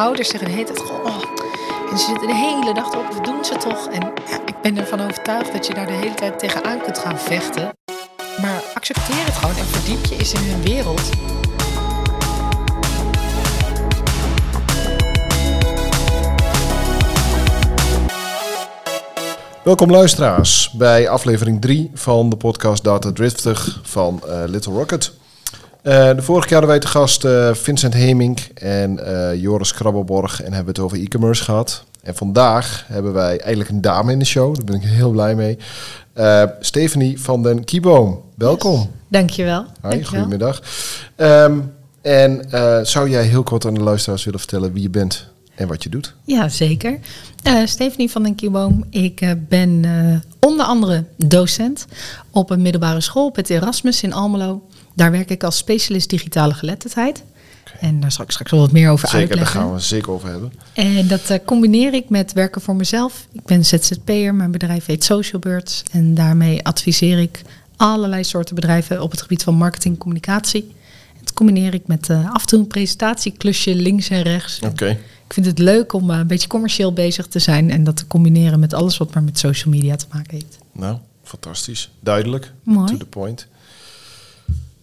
ouders zeggen de goh, oh, en ze zitten de hele dag op, wat doen ze toch? En ik ben ervan overtuigd dat je daar de hele tijd tegenaan kunt gaan vechten. Maar accepteer het gewoon en verdiep je eens in hun wereld. Welkom luisteraars bij aflevering 3 van de podcast Data Driftig van uh, Little Rocket. Uh, de vorige keer hadden wij te gast uh, Vincent Hemink en Joris Krabbelborg en hebben we het over e-commerce gehad. En vandaag hebben wij eigenlijk een dame in de show, daar ben ik heel blij mee. Stephanie van den Kieboom, welkom. Yes. Dankjewel. Hi, Dankjewel. goedemiddag. Um, en zou jij heel kort aan de luisteraars willen vertellen wie je bent en wat je doet? Ja, zeker. Stephanie van den Kieboom. Ik ben onder andere docent op een middelbare school op het Erasmus in Almelo. Daar werk ik als specialist digitale geletterdheid. Okay. En daar zal ik straks wel wat meer over zeker, uitleggen. Daar gaan we zeker over hebben. En dat combineer ik met werken voor mezelf. Ik ben ZZP'er, mijn bedrijf heet Social Birds. En daarmee adviseer ik allerlei soorten bedrijven op het gebied van marketing communicatie. Dat combineer ik met af en toe een presentatieklusje links en rechts. Oké. Okay ik vind het leuk om uh, een beetje commercieel bezig te zijn en dat te combineren met alles wat maar met social media te maken heeft. Nou, fantastisch. Duidelijk. Mooi. To the point.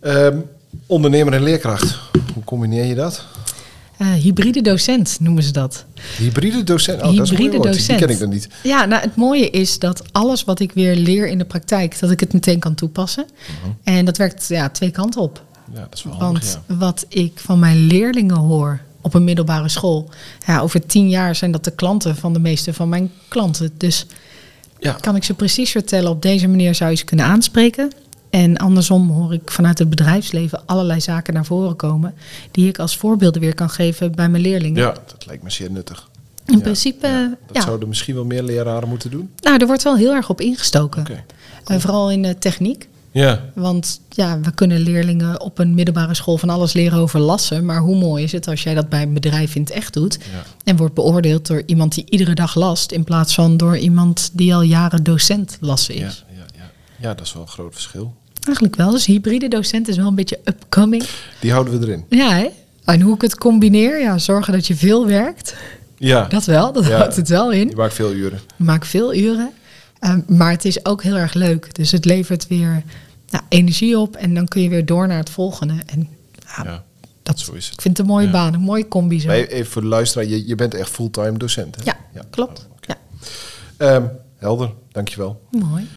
Um, ondernemer en leerkracht. Hoe combineer je dat? Uh, hybride docent noemen ze dat. Hybride docent? Oh, hybride dat docent. Die ken ik dan niet. Ja, nou het mooie is dat alles wat ik weer leer in de praktijk, dat ik het meteen kan toepassen. Uh -huh. En dat werkt ja, twee kanten op. Ja, dat is wel Want handig, ja. wat ik van mijn leerlingen hoor op een middelbare school. Ja, over tien jaar zijn dat de klanten van de meeste van mijn klanten. Dus ja. kan ik ze precies vertellen, op deze manier zou je ze kunnen aanspreken. En andersom hoor ik vanuit het bedrijfsleven allerlei zaken naar voren komen... die ik als voorbeelden weer kan geven bij mijn leerlingen. Ja, dat lijkt me zeer nuttig. In ja, principe, ja. ja. Dat zouden misschien wel meer leraren moeten doen? Nou, er wordt wel heel erg op ingestoken. Okay, cool. vooral in de techniek. Ja. Want ja, we kunnen leerlingen op een middelbare school van alles leren over lassen. Maar hoe mooi is het als jij dat bij een bedrijf in het echt doet. Ja. En wordt beoordeeld door iemand die iedere dag last. In plaats van door iemand die al jaren docent lassen is. Ja, ja, ja. ja dat is wel een groot verschil. Eigenlijk wel. Dus hybride docent is wel een beetje upcoming. Die houden we erin. Ja, hè? En hoe ik het combineer, ja, zorgen dat je veel werkt. Ja. Dat wel, dat Ja. houdt het wel in. Je maakt veel uren. Maak veel uren. Um, maar het is ook heel erg leuk. Dus het levert weer nou, energie op en dan kun je weer door naar het volgende. En ja, Ja, dat, zo is het. ik vind het een mooie Ja. baan, een mooie combi zo. Maar even voor de luisteraar, je, je bent echt fulltime docent, hè? Ja, klopt. Oh, oké. Ja. Ehm, helder, dankjewel. Mooi.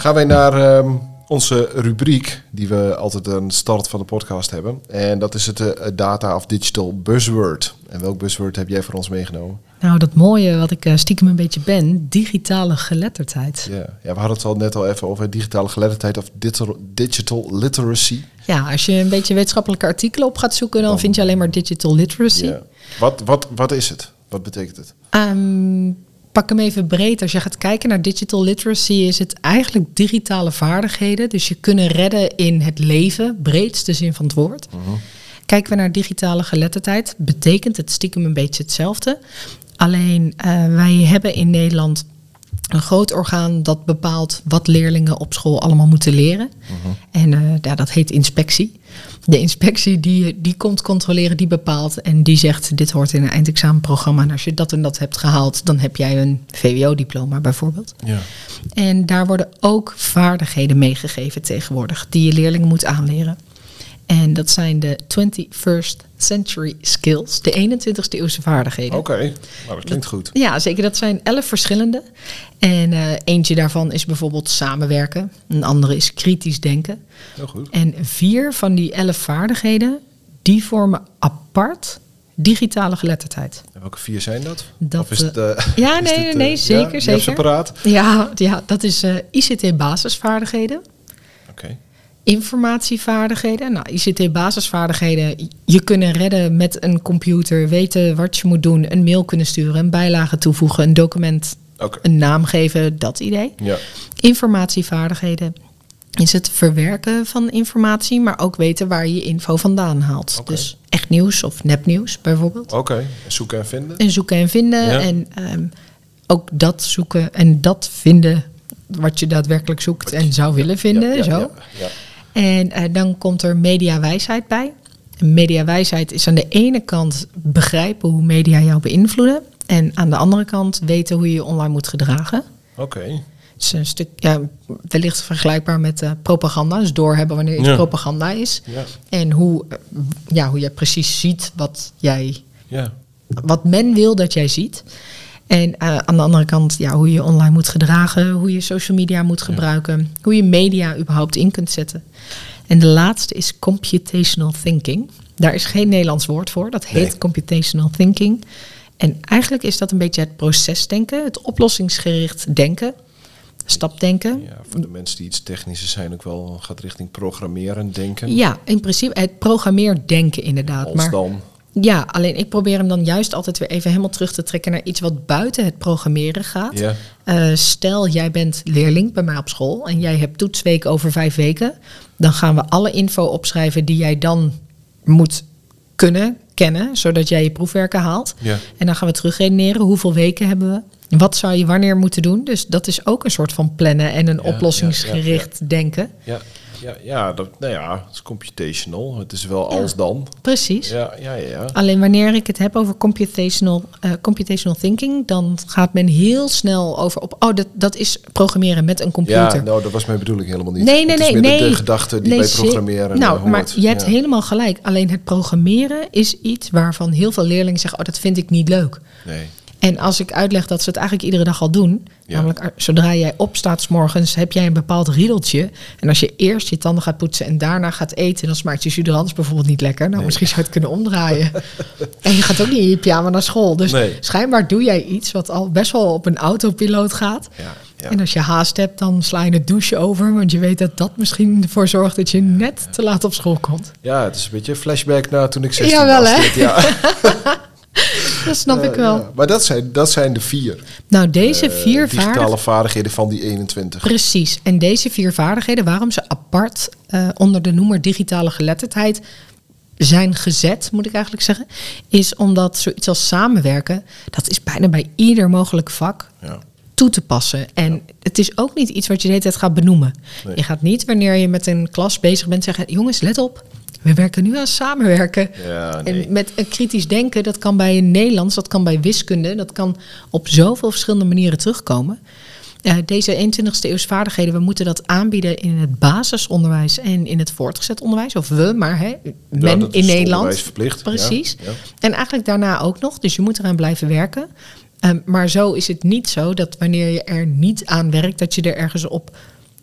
Gaan wij naar ehm, onze rubriek, die we altijd aan de start van de podcast hebben. En dat is het eh, Data of Digital Buzzword. En welk buzzword heb jij voor ons meegenomen? Nou, dat mooie wat ik eh, stiekem een beetje ben, digitale geletterdheid. Ja, ja, we hadden het al net al even over digitale geletterdheid of digital, digital literacy. Ja, als je een beetje wetenschappelijke artikelen op gaat zoeken, dan Dan- vind je alleen maar digital literacy. Wat, wat, wat is het? Wat betekent het? Ehm, pak hem even breed. Als je gaat kijken naar digital literacy, is het eigenlijk digitale vaardigheden. Dus je kunnen redden in het leven, breedste zin van het woord. Kijken we naar digitale geletterdheid, betekent het stiekem een beetje hetzelfde. Alleen eh, wij hebben in Nederland een groot orgaan dat bepaalt wat leerlingen op school allemaal moeten leren. En eh, ja, dat heet inspectie. De inspectie die, die komt controleren, die bepaalt en die zegt dit hoort in een eindexamenprogramma. En als je dat en dat hebt gehaald, dan heb jij een VWO-diploma bijvoorbeeld. Ja. En daar worden ook vaardigheden meegegeven tegenwoordig, die je leerlingen moet aanleren. En dat zijn de 21st century skills, de 21ste eeuwse vaardigheden. Oké, nou, dat klinkt goed. Ja, zeker. Dat zijn elf verschillende. En eh, eentje daarvan is bijvoorbeeld samenwerken. Een andere is kritisch denken. Heel goed. En vier van die elf vaardigheden, die vormen apart digitale geletterdheid. En welke vier zijn dat? Dat, of is het, eh, ja, is nee, dit, nee, eh, nee, ja, zeker, je hebt ze zeker. paraat? Ja, ja dat is eh, ICT-basisvaardigheden. Oké. Informatievaardigheden. Nou, ICT-basisvaardigheden. Je kunnen redden met een computer, weten wat je moet doen, een mail kunnen sturen, een bijlage toevoegen, een document, een naam geven, dat idee. Ja. Informatievaardigheden is het verwerken van informatie, maar ook weten waar je info vandaan haalt. Dus echt nieuws of nepnieuws bijvoorbeeld. Oké. En Zoeken en vinden? En zoeken en vinden. Ja. En ehm, ook dat zoeken en dat vinden wat je daadwerkelijk zoekt en zou willen vinden. Ja, ja, zo. En eh, dan komt er mediawijsheid bij. Mediawijsheid is aan de ene kant begrijpen hoe media jou beïnvloeden. En aan de andere kant weten hoe je je online moet gedragen. Oké. Het is een stuk, ja, wellicht vergelijkbaar met eh, propaganda. Dus doorhebben wanneer iets Ja. propaganda is. Ja. En hoe, eh, ja, hoe je precies ziet wat, jij, Ja. wat men wil dat jij ziet. En eh, aan de andere kant, ja, hoe je online moet gedragen, hoe je social media moet gebruiken, hoe je media überhaupt in kunt zetten. En de laatste is computational thinking. Daar is geen Nederlands woord voor. Dat heet Nee. computational thinking. En eigenlijk is dat een beetje het procesdenken, het oplossingsgericht denken, stapdenken. ja, voor de mensen die iets technischer zijn ook wel gaat richting programmeren denken. Ja, in principe het programmeerdenken inderdaad. Als Maar dan. Ja, alleen ik probeer hem dan juist altijd weer even helemaal terug te trekken naar iets wat buiten het programmeren gaat. Ja. Eh, stel, jij bent leerling bij mij op school en jij hebt toetsweek over vijf weken. Dan gaan we alle info opschrijven die jij dan moet kunnen kennen, zodat jij je proefwerken haalt. Ja. En dan gaan we terugredeneren. Hoeveel weken hebben we? Wat zou je wanneer moeten doen? Dus dat is ook een soort van plannen en een Ja, oplossingsgericht denken. Ja, ja, ja, dat, nou ja, het is computational. Het is wel als dan. Precies. Ja, ja, ja. ja. Alleen wanneer ik het heb over computational, eh, computational thinking, dan gaat men heel snel over op. Oh, dat, dat is programmeren met een computer. Ja, nou, dat was mijn bedoeling helemaal niet. Nee, nee, nee, meer de- nee. De gedachte die Nee, bij programmeren Nou, eh, maar je hebt Ja. helemaal gelijk. Alleen het programmeren is iets waarvan heel veel leerlingen zeggen: Oh, dat vind ik niet leuk. Nee. En als ik uitleg dat ze het eigenlijk iedere dag al doen, Ja. namelijk zodra jij opstaat 's morgens, heb jij een bepaald riedeltje. En als je eerst je tanden gaat poetsen en daarna gaat eten, dan smaakt je suderans bijvoorbeeld niet lekker. Nou, Nee. misschien zou je het kunnen omdraaien. en je gaat ook niet in je pyjama naar school. Dus Nee. schijnbaar doe jij iets wat al best wel op een autopiloot gaat. Ja, ja. En als je haast hebt, dan sla je het douche over, want je weet dat dat misschien ervoor zorgt dat je net te laat op school komt. ja, het is een beetje een flashback naar toen ik 16 Jawel, was. hè? dit, Ja. Dat snap ik Eh, wel. ja. Maar dat zijn, dat zijn de vier. Nou, deze eh, vier digitale vaardigheden. vaardigheden van die 21. Precies. En deze vier vaardigheden, waarom ze apart eh, onder de noemer digitale geletterdheid zijn gezet, moet ik eigenlijk zeggen, is omdat zoiets als samenwerken, dat is bijna bij ieder mogelijk vak Ja. toe te passen. En het is ook niet iets wat je de hele tijd gaat benoemen. Nee. Je gaat niet wanneer je met een klas bezig bent zeggen, jongens, let op. We werken nu aan samenwerken. Ja, nee. En met een kritisch denken, dat kan bij Nederlands, dat kan bij wiskunde, dat kan op zoveel verschillende manieren terugkomen. Eh, deze 21ste eeuws vaardigheden, we moeten dat aanbieden in het basisonderwijs en in het voortgezet onderwijs. Of we, maar hè, men in Nederland. ja, Precies. ja. En eigenlijk daarna ook nog, dus je moet eraan blijven werken. Ehm, maar zo is het niet zo dat wanneer je er niet aan werkt, dat je er ergens op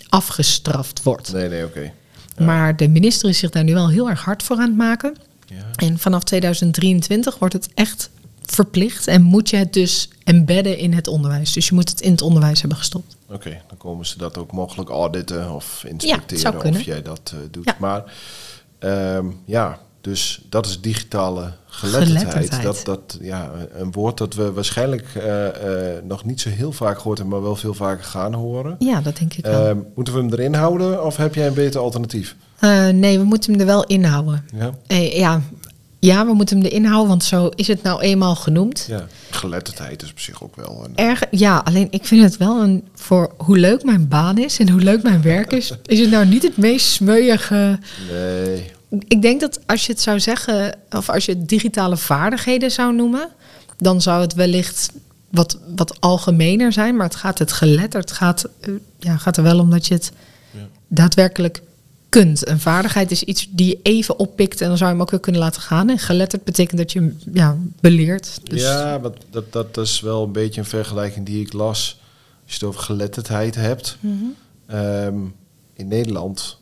afgestraft wordt. Nee, nee, oké. Maar de minister is zich daar nu wel heel erg hard voor aan het maken. Ja. En vanaf 2023 wordt het echt verplicht en moet je het dus embedden in het onderwijs. Dus je moet het in het onderwijs hebben gestopt. Oké, dan komen ze dat ook mogelijk auditen of inspecteren of jij dat eh, doet. Maar ehm, ja, dus dat is digitale geletterdheid. Geletterdheid. Dat, dat, ja, een woord dat we waarschijnlijk eh, eh, nog niet zo heel vaak gehoord hebben, maar wel veel vaker gaan horen. Ja, dat denk ik wel. Ehm, moeten we hem erin houden of heb jij een beter alternatief? Eh, nee, we moeten hem er wel inhouden. Ja, Eh, ja. ja, we moeten hem erin houden, want zo is het nou eenmaal genoemd. ja. geletterdheid is op zich ook wel een... Erg, ja, alleen ik vind het wel een. Voor hoe leuk mijn baan is en hoe leuk mijn werk is, is het nou niet het meest smeuïge. Nee, Ik denk dat als je het zou zeggen, of als je het digitale vaardigheden zou noemen, dan zou het wellicht wat, wat algemener zijn. Maar het gaat het geletterd, gaat, eh, ja, gaat er wel om dat je het Ja. daadwerkelijk kunt. Een vaardigheid is iets die je even oppikt en dan zou je hem ook weer kunnen laten gaan. En geletterd betekent dat je hem ja, beleert. Dus Ja, dat, dat is wel een beetje een vergelijking die ik las. Als je het over geletterdheid hebt. Mhm. Ehm, in Nederland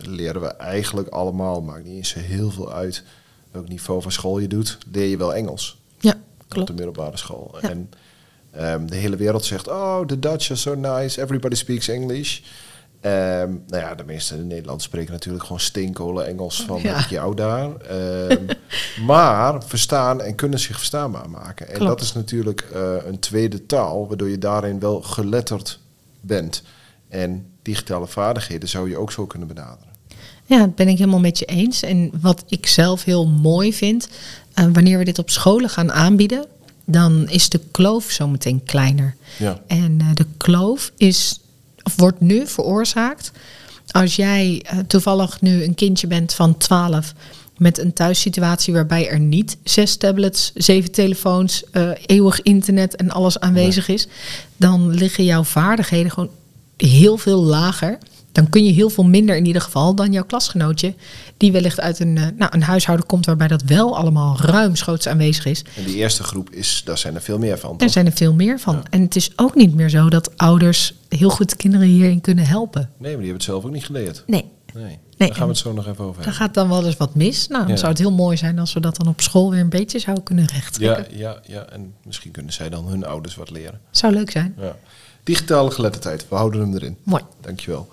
leren we eigenlijk allemaal, maakt niet eens zo heel veel uit welk niveau van school je doet, leer je wel Engels ja, op klopt. de middelbare school. Ja. En ehm, de hele wereld zegt, oh, the Dutch are so nice, everybody speaks English. Ehm, nou ja, de meeste in Nederland spreken natuurlijk gewoon steenkolen Engels van Ja. jou daar. Ehm, maar verstaan en kunnen zich verstaanbaar maken. En Klopt. dat is natuurlijk eh, een tweede taal, waardoor je daarin wel geletterd bent. En digitale vaardigheden zou je ook zo kunnen benaderen. Ja, dat ben ik helemaal met je eens. En wat ik zelf heel mooi vind, eh, wanneer we dit op scholen gaan aanbieden, dan is de kloof zometeen kleiner. Ja. En eh, de kloof is, of wordt nu veroorzaakt als jij eh, toevallig nu een kindje bent van 12 met een thuissituatie waarbij er niet zes tablets, zeven telefoons, eeuwig internet en alles aanwezig is, dan liggen jouw vaardigheden gewoon heel veel lager. Dan kun je heel veel minder in ieder geval dan jouw klasgenootje, die wellicht uit een, eh, nou, een huishouden komt waarbij dat wel allemaal ruimschoots aanwezig is. En die eerste groep, is, daar zijn er veel meer van. Er toch? zijn er veel meer van. Ja. En het is ook niet meer zo dat ouders heel goed kinderen hierin kunnen helpen. Nee, maar die hebben het zelf ook niet geleerd. Nee, Nee. Nee, Daar gaan we het zo nog even over daar hebben. gaat dan wel eens wat mis. Nou, dan Ja. zou het heel mooi zijn als we dat dan op school weer een beetje zouden kunnen Ja, rechttrekken. ja, ja, en misschien kunnen zij dan hun ouders wat leren. Zou leuk zijn. Ja. Digitale geletterdheid, we houden hem erin. Mooi. Dankjewel.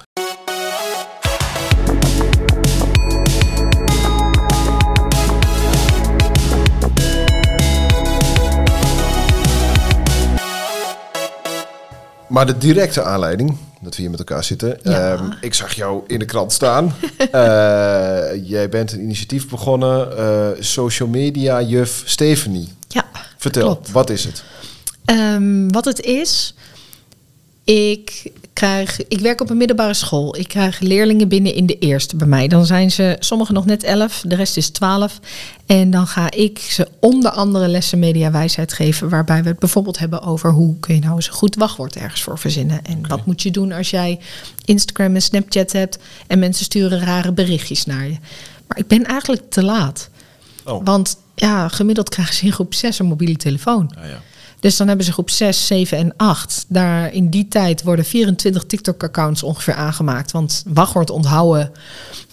Maar de directe aanleiding dat we hier met elkaar zitten. Ja. ehm, ik zag jou in de krant staan. Eh, jij bent een initiatief begonnen. eh, social media juf Stephanie. Ja, Vertel, klopt. wat is het? Ehm, wat het is, ik, krijg, ik werk op een middelbare school. Ik krijg leerlingen binnen in de eerste bij mij. Dan zijn ze sommigen nog net 11, de rest is 12. En dan ga ik ze onder andere lessen mediawijsheid geven. Waarbij we het bijvoorbeeld hebben over hoe kun je nou eens een goed wachtwoord ergens voor verzinnen. En wat moet je doen als jij Instagram en Snapchat hebt en mensen sturen rare berichtjes naar je. Maar ik ben eigenlijk te laat. Oh, Want ja, gemiddeld krijgen ze in groep 6 een mobiele telefoon. ja, ja. Dus dan hebben ze groep 6, 7 en 8. Daar in die tijd worden 24 TikTok-accounts ongeveer aangemaakt. Want wachtwoord onthouden,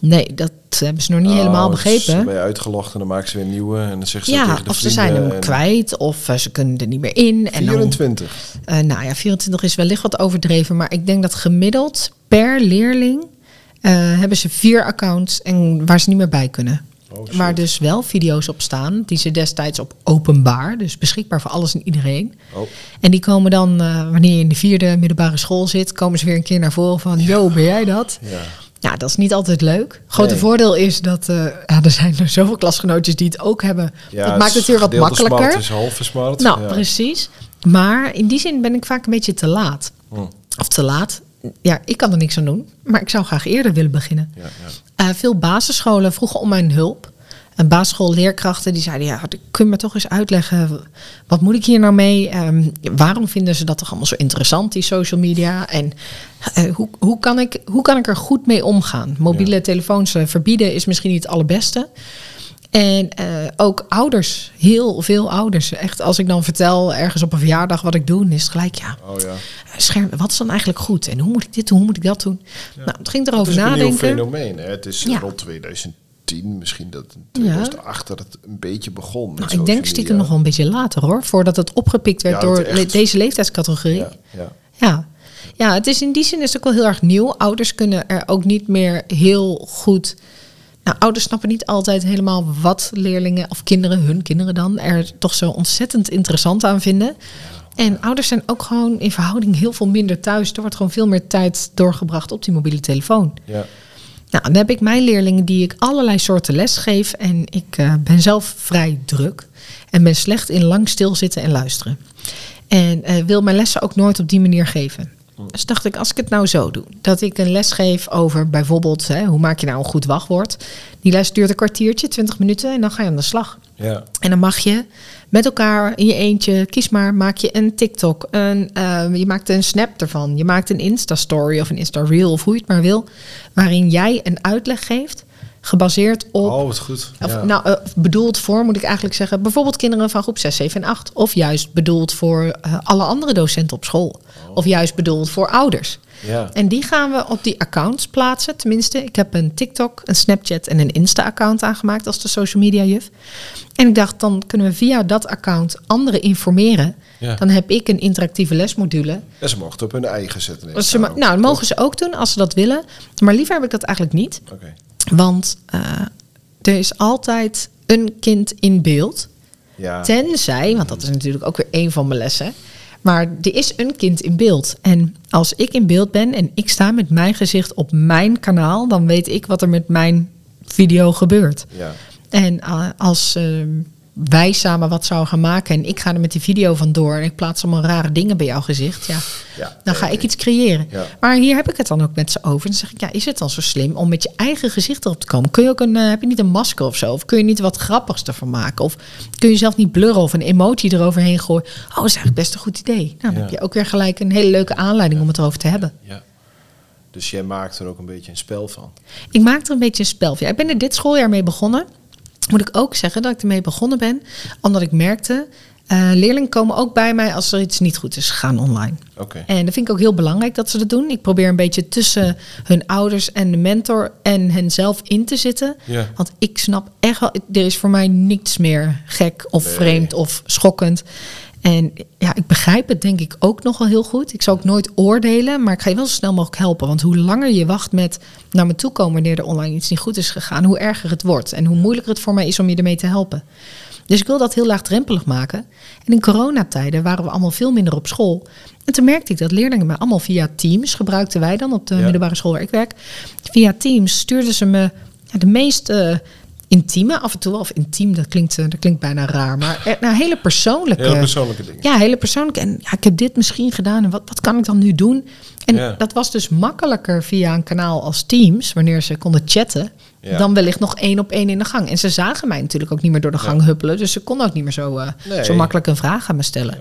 nee, dat hebben ze nog niet helemaal Oh, Dan begrepen. ben je uitgelogd en dan maken ze weer een nieuwe. En dan zeggen ze Ja, tegen de of ze zijn hem en- kwijt, of eh, ze kunnen er niet meer in. En dan, 24. eh, nou ja, 24 is wellicht wat overdreven. Maar ik denk dat gemiddeld per leerling eh, hebben ze vier accounts en waar ze niet meer bij kunnen. Oh, shit. waar dus wel video's op staan, die ze destijds op openbaar, dus beschikbaar voor alles en iedereen. Oh, En die komen dan, eh, wanneer je in de vierde middelbare school zit, komen ze weer een keer naar voren van, yo, ben jij dat? ja. Ja, dat is niet altijd leuk. Grote Nee. voordeel is dat eh, ja, er zijn er zoveel klasgenootjes die het ook hebben. ja dat maakt het weer wat makkelijker. Smart is halve smart. Nou, ja. precies. Maar in die zin ben ik vaak een beetje te laat. Hm. Of te laat. Ja, ik kan er niks aan doen. Maar ik zou graag eerder willen beginnen. Ja, Eh, veel basisscholen vroegen om mijn hulp. En basisschoolleerkrachten die zeiden, ja, kun je me toch eens uitleggen, wat moet ik hier nou mee? Ehm, waarom vinden ze dat toch allemaal zo interessant, die social media? En eh, hoe, hoe, kan ik, hoe kan ik er goed mee omgaan? Mobiele Ja. telefoons eh, verbieden is misschien niet het allerbeste. En eh, ook ouders, heel veel ouders. Echt, als ik dan vertel ergens op een verjaardag wat ik doe, dan is het gelijk, ja, Oh ja. scherm, wat is dan eigenlijk goed? En hoe moet ik dit doen? Hoe moet ik dat doen? Nou, het ging Het erover is ook een nieuw nadenken. fenomeen. Hè? Het is Ja. rond 2010, misschien dat in 2008 dat het een beetje begon. Nou, ik denk stiekem nog wel een beetje later hoor, voordat het opgepikt werd door echt. deze leeftijdscategorie. Ja, Ja. ja. ja. het is in die zin is het ook wel heel erg nieuw. Ouders kunnen er ook niet meer heel goed. Nou, ouders snappen niet altijd helemaal wat leerlingen of kinderen, hun kinderen dan, er toch zo ontzettend interessant aan vinden. En ouders zijn ook gewoon in verhouding heel veel minder thuis. Er wordt gewoon veel meer tijd doorgebracht op die mobiele telefoon. ja. Nou, dan heb ik mijn leerlingen die ik allerlei soorten les geef. En ik eh, ben zelf vrij druk. En ben slecht in lang stilzitten en luisteren. En eh, wil mijn lessen ook nooit op die manier geven. Dus dacht ik, als ik het nou zo doe. Dat ik een les geef over bijvoorbeeld... Hè, hoe maak je nou een goed wachtwoord. Die les duurt een kwartiertje, 20 minuten. En dan ga je aan de slag. ja. En dan mag je met elkaar in je eentje, kies maar, maak je een TikTok. Een, eh, je maakt een snap ervan. Je maakt een Insta-story of een Insta-reel of hoe je het maar wil. Waarin jij een uitleg geeft, gebaseerd op... Oh, wat goed. Of, Ja. Nou, eh, bedoeld voor, moet ik eigenlijk zeggen, bijvoorbeeld kinderen van groep 6, 7 en 8. Of juist bedoeld voor eh, alle andere docenten op school. Of juist bedoeld voor ouders. ja. En die gaan we op die accounts plaatsen. Tenminste, ik heb een TikTok, een Snapchat en een Insta-account aangemaakt als de social media juf. En ik dacht, dan kunnen we via dat account anderen informeren. Ja. Dan heb ik een interactieve lesmodule. En ze mochten het op hun eigen zetten. Ze nou, dat mogen ze ook doen als ze dat willen. Maar liever heb ik dat eigenlijk niet. Want eh, er is altijd een kind in beeld. Ja. Tenzij, want dat is natuurlijk ook weer een van mijn lessen. Maar er is een kind in beeld. En als ik in beeld ben en ik sta met mijn gezicht op mijn kanaal, dan weet ik wat er met mijn video gebeurt. Ja. En eh, als eh, wij samen wat zouden gaan maken en ik ga er met die video vandoor en ik plaats allemaal rare dingen bij jouw gezicht, ja, Ja, dan ga ik iets creëren. Ja. Maar hier heb ik het dan ook met ze over. En dan zeg ik, ja, is het dan zo slim om met je eigen gezicht erop te komen? Kun je ook een, eh, heb je niet een masker of zo? Of kun je niet wat grappigs ervan maken? Of kun je zelf niet blurren of een emoji eroverheen gooien? Oh, dat is eigenlijk best een goed idee. Nou, dan Ja. heb je ook weer gelijk een hele leuke aanleiding om het erover te hebben. Ja. Dus jij maakt er ook een beetje een spel van. Ik maak er een beetje een spel van. Ja, ik ben er dit schooljaar mee begonnen. Moet ik ook zeggen dat ik ermee begonnen ben, omdat ik merkte, eh, leerlingen komen ook bij mij als er iets niet goed is gegaan online. Oké. En dat vind ik ook heel belangrijk dat ze dat doen. Ik probeer een beetje tussen hun ouders en de mentor en hen zelf in te zitten. Want ik snap echt wel, er is voor mij niets meer gek of Nee. vreemd of schokkend. En ja, ik begrijp het denk ik ook nog wel heel goed. Ik zal ook nooit oordelen, maar ik ga je wel zo snel mogelijk helpen. Want hoe langer je wacht met naar me toe komen wanneer er online iets niet goed is gegaan, hoe erger het wordt. En hoe moeilijker het voor mij is om je ermee te helpen. Dus ik wil dat heel laagdrempelig maken. En in coronatijden waren we allemaal veel minder op school. En toen merkte ik dat leerlingen me allemaal via Teams gebruikten wij dan op de Ja. middelbare school waar ik werk. Via Teams stuurden ze me de meest eh, intieme, af en toe of intiem, dat klinkt, eh, dat klinkt bijna raar, maar eh, nou, hele persoonlijke. Heel persoonlijke dingen. Ja, hele persoonlijke. En ja, ik heb dit misschien gedaan en wat, wat kan ik dan nu doen? En Ja. dat was dus makkelijker via een kanaal als Teams, wanneer ze konden chatten, Ja. dan wellicht nog één op één in de gang. En ze zagen mij natuurlijk ook niet meer door de gang huppelen, dus ze konden ook niet meer zo, eh, Nee. zo makkelijk een vraag aan me stellen.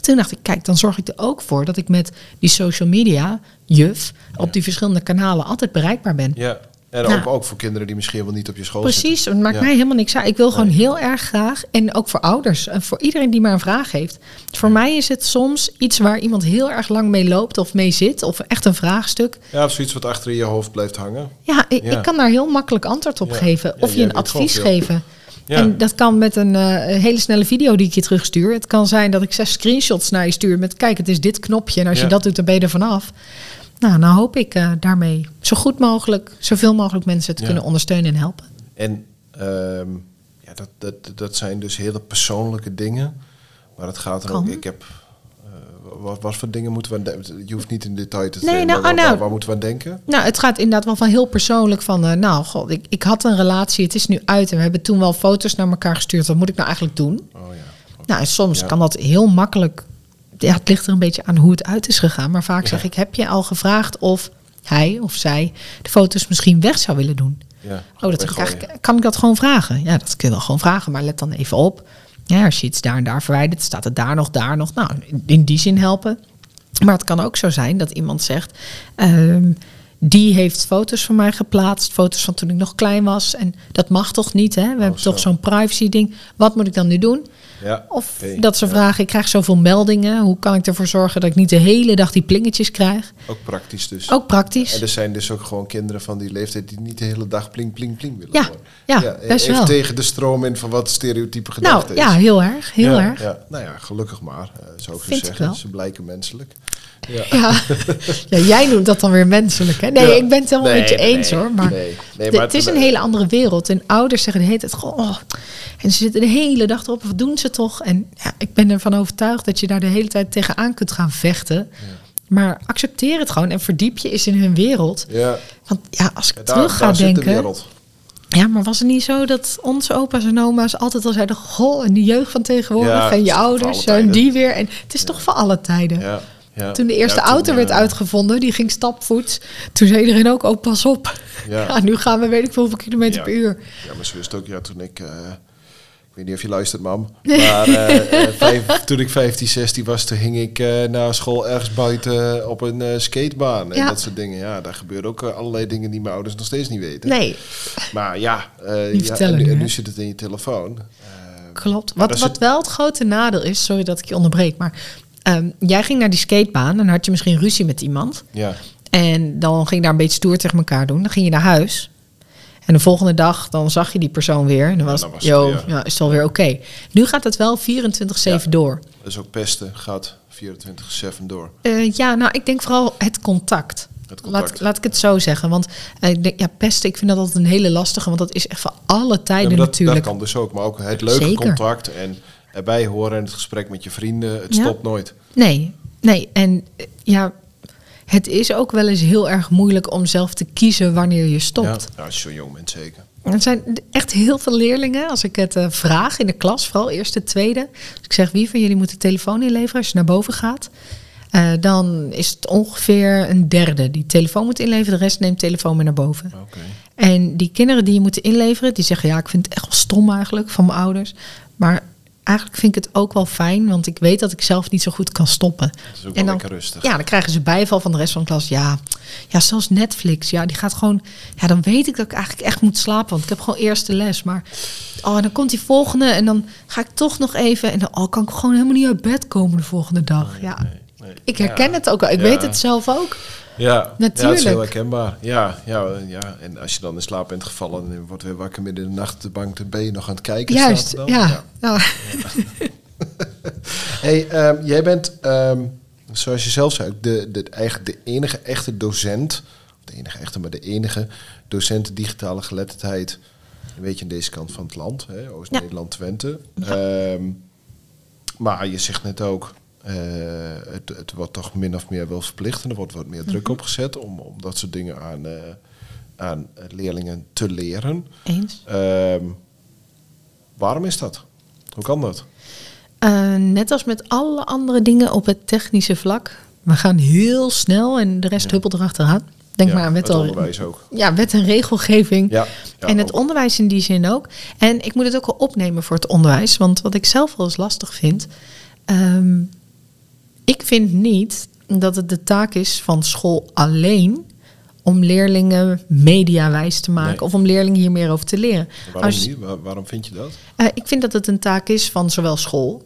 Toen dacht ik, kijk, dan zorg ik er ook voor dat ik met die social media, juf, op die verschillende kanalen altijd bereikbaar ben. Ja. En Nou. ook, ook voor kinderen die misschien wel niet op je school Precies, zitten. het maakt Ja. mij helemaal niks uit. Ik wil gewoon heel erg graag, en ook voor ouders, en voor iedereen die maar een vraag heeft. Voor mij is het soms iets waar iemand heel erg lang mee loopt of mee zit, of echt een vraagstuk. Ja, of zoiets wat achter in je hoofd blijft hangen. Ja, ik, Ja. ik kan daar heel makkelijk antwoord op geven. Of je een advies geven. Ja. En dat kan met een eh, hele snelle video die ik je terugstuur. Het kan zijn dat ik zes screenshots naar je stuur met kijk, het is dit knopje. En als Ja. je dat doet, dan ben je er vanaf. Nou, nou hoop ik eh, daarmee zo goed mogelijk, zoveel mogelijk mensen te Ja. kunnen ondersteunen en helpen. En ehm, ja, dat, dat, dat zijn dus hele persoonlijke dingen. Maar het gaat er ook... Ik heb... eh, wat, wat voor dingen moeten we? Je hoeft niet in detail te Nee, nou, waar, nou. waar moeten we aan denken? Nou, het gaat inderdaad wel van heel persoonlijk van, eh, nou, god, ik, ik had een relatie, het is nu uit en we hebben toen wel foto's naar elkaar gestuurd. Wat moet ik nou eigenlijk doen? Oh ja. Nou, en soms Ja. kan dat heel makkelijk. Ja, het ligt er een beetje aan hoe het uit is gegaan. Maar vaak zeg ik, heb je al gevraagd of hij of zij de foto's misschien weg zou willen doen? ja. Oh, dat ik eigenlijk, kan ik dat gewoon vragen? Ja, dat kun je wel gewoon vragen, maar let dan even op. Ja, als je iets daar en daar verwijdert, staat het daar nog, daar nog. Nou, in, die zin helpen. Maar het kan ook zo zijn dat iemand zegt... ehm, die heeft foto's van mij geplaatst, foto's van toen ik nog klein was. En dat mag toch niet, hè? We hebben Oh, zo. toch zo'n privacy ding. Wat moet ik dan nu doen? Ja. Of dat ze ja. vragen, ik krijg zoveel meldingen. Hoe kan ik ervoor zorgen dat ik niet de hele dag die plingetjes krijg? Ook praktisch dus. Ook praktisch. En er zijn dus ook gewoon kinderen van die leeftijd die niet de hele dag pling pling pling willen Ja, horen. ja, best even wel. tegen de stroom in van wat stereotype Nou, gedachten ja, is. heel erg. Heel ja, erg. Ja. Nou ja, gelukkig maar, eh, zou ik Vind zeggen. Ze blijken menselijk. Ja. Ja. ja, jij noemt dat dan weer menselijk. Hè? Nee, Ja. ik ben het helemaal Nee, met je nee, eens nee. hoor. Maar, Nee, nee, de- maar het is een hele andere wereld. En ouders zeggen de hele tijd, goh, oh. en ze zitten de hele dag erop, wat doen ze toch? En ja, ik ben ervan overtuigd dat je daar de hele tijd tegenaan kunt gaan vechten. Maar accepteer het gewoon en verdiep je eens in hun wereld. Ja, Want ja, als ik daar, terug ga de denken. wereld. Ja, maar was het niet zo dat onze opa's en oma's altijd al zeiden: Goh, en de jeugd van tegenwoordig en je ouders en die weer. En het is toch voor alle tijden. Ja. Toen de eerste Ja, toen, auto werd eh, uitgevonden, die ging stapvoets. Toen zei iedereen ook: Oh, pas op. Ja. Ja. nu gaan we weet ik veel hoeveel kilometer Ja. per uur. Ja, maar ze wist ook, ja, toen ik... eh, ik weet niet of je luistert, mam. Maar eh, vijf- toen ik 15, 16 was, toen hing ik eh na school ergens buiten op een eh, skatebaan. En Ja. dat soort dingen. Ja, daar gebeuren ook allerlei dingen die mijn ouders nog steeds niet weten. Nee, Maar ja, eh, Die ja vertellen en, nu, en nu zit het in je telefoon. Klopt. Wat, wat zit- wel het grote nadeel is, sorry dat ik je onderbreek, maar ehm, jij ging naar die skatebaan en had je misschien ruzie met iemand. ja, En dan ging je daar een beetje stoer tegen elkaar doen. Dan ging je naar huis. En de volgende dag dan zag je die persoon weer. En dan was, dan was yo, het weer- ja, is het alweer oké. Nu gaat het wel 24-7 Ja. door. is ook pesten. Gaat 24-7 door. Eh, ja, nou, ik denk vooral het contact. Het contact. Laat, laat ik het zo zeggen. Want eh, ik denk, ja, pesten, ik vind dat altijd een hele lastige. Want dat is echt van alle Ja, tijden dat, natuurlijk. dat kan dus ook. Maar ook het leuke Zeker. contact en erbij horen en het gesprek met je vrienden. Het Ja. stopt nooit. Nee, nee. En eh, ja, het is ook wel eens heel erg moeilijk om zelf te kiezen wanneer je stopt. Ja, als je zo jong bent zeker. Er zijn echt heel veel leerlingen, als ik het uh, vraag in de klas, vooral eerste, tweede. Als ik zeg wie van jullie moet de telefoon inleveren als je naar boven gaat. Uh, dan is het ongeveer een derde die telefoon moet inleveren. De rest neemt telefoon mee naar boven. Oké. En die kinderen die je moeten inleveren, die zeggen ja, ik vind het echt wel stom eigenlijk van mijn ouders. Maar eigenlijk vind ik het ook wel fijn, want ik weet dat ik zelf niet zo goed kan stoppen. Dat is ook En dan- lekker rustig. Ja, dan krijgen ze bijval van de rest van de klas. Ja, ja, zelfs Netflix. Ja, die gaat gewoon. Ja, dan weet ik dat ik eigenlijk echt moet slapen, want ik heb gewoon eerste les. Maar oh, en dan komt die volgende en dan ga ik toch nog even. En dan oh, kan ik gewoon helemaal niet uit bed komen de volgende dag. Ja, Nee, nee. ik herken Ja. het ook wel. Ik Ja. weet het zelf ook. Ja, Ja, het is Natuurlijk. heel herkenbaar. Ja, ja, ja, en als je dan in slaap bent gevallen en wordt weer wakker midden in de nacht op de bank, dan ben je nog aan het kijken. Juist, dan? ja. ja. Hey, ehm, jij bent, ehm, zoals je zelf zei, de, de, eigenlijk de enige echte docent, de enige echte, maar de enige docent digitale geletterdheid, een beetje aan deze kant van het land, Oost-Nederland, Twente. Ehm, maar je zegt net ook, eh, het, het wordt toch min of meer wel verplicht en er wordt wat meer druk op gezet om, om dat soort dingen aan, eh, aan leerlingen te leren. Eens. Ehm, waarom is dat? Hoe kan dat? Eh, net als met alle andere dingen op het technische vlak. We gaan heel snel en de rest Ja. huppelt erachteraan. Denk Ja, maar aan wet, het al- onderwijs ook. ja, wet en regelgeving. Ja, ja, en het ook. onderwijs in die zin ook. En ik moet het ook wel opnemen voor het onderwijs. Want wat ik zelf wel eens lastig vind. ehm, ik vind niet dat het de taak is van school alleen om leerlingen mediawijs te maken. Nee. Of om leerlingen hier meer over te leren. Waarom Als- niet? Waar- waarom vind je dat? eh, ik vind dat het een taak is van zowel school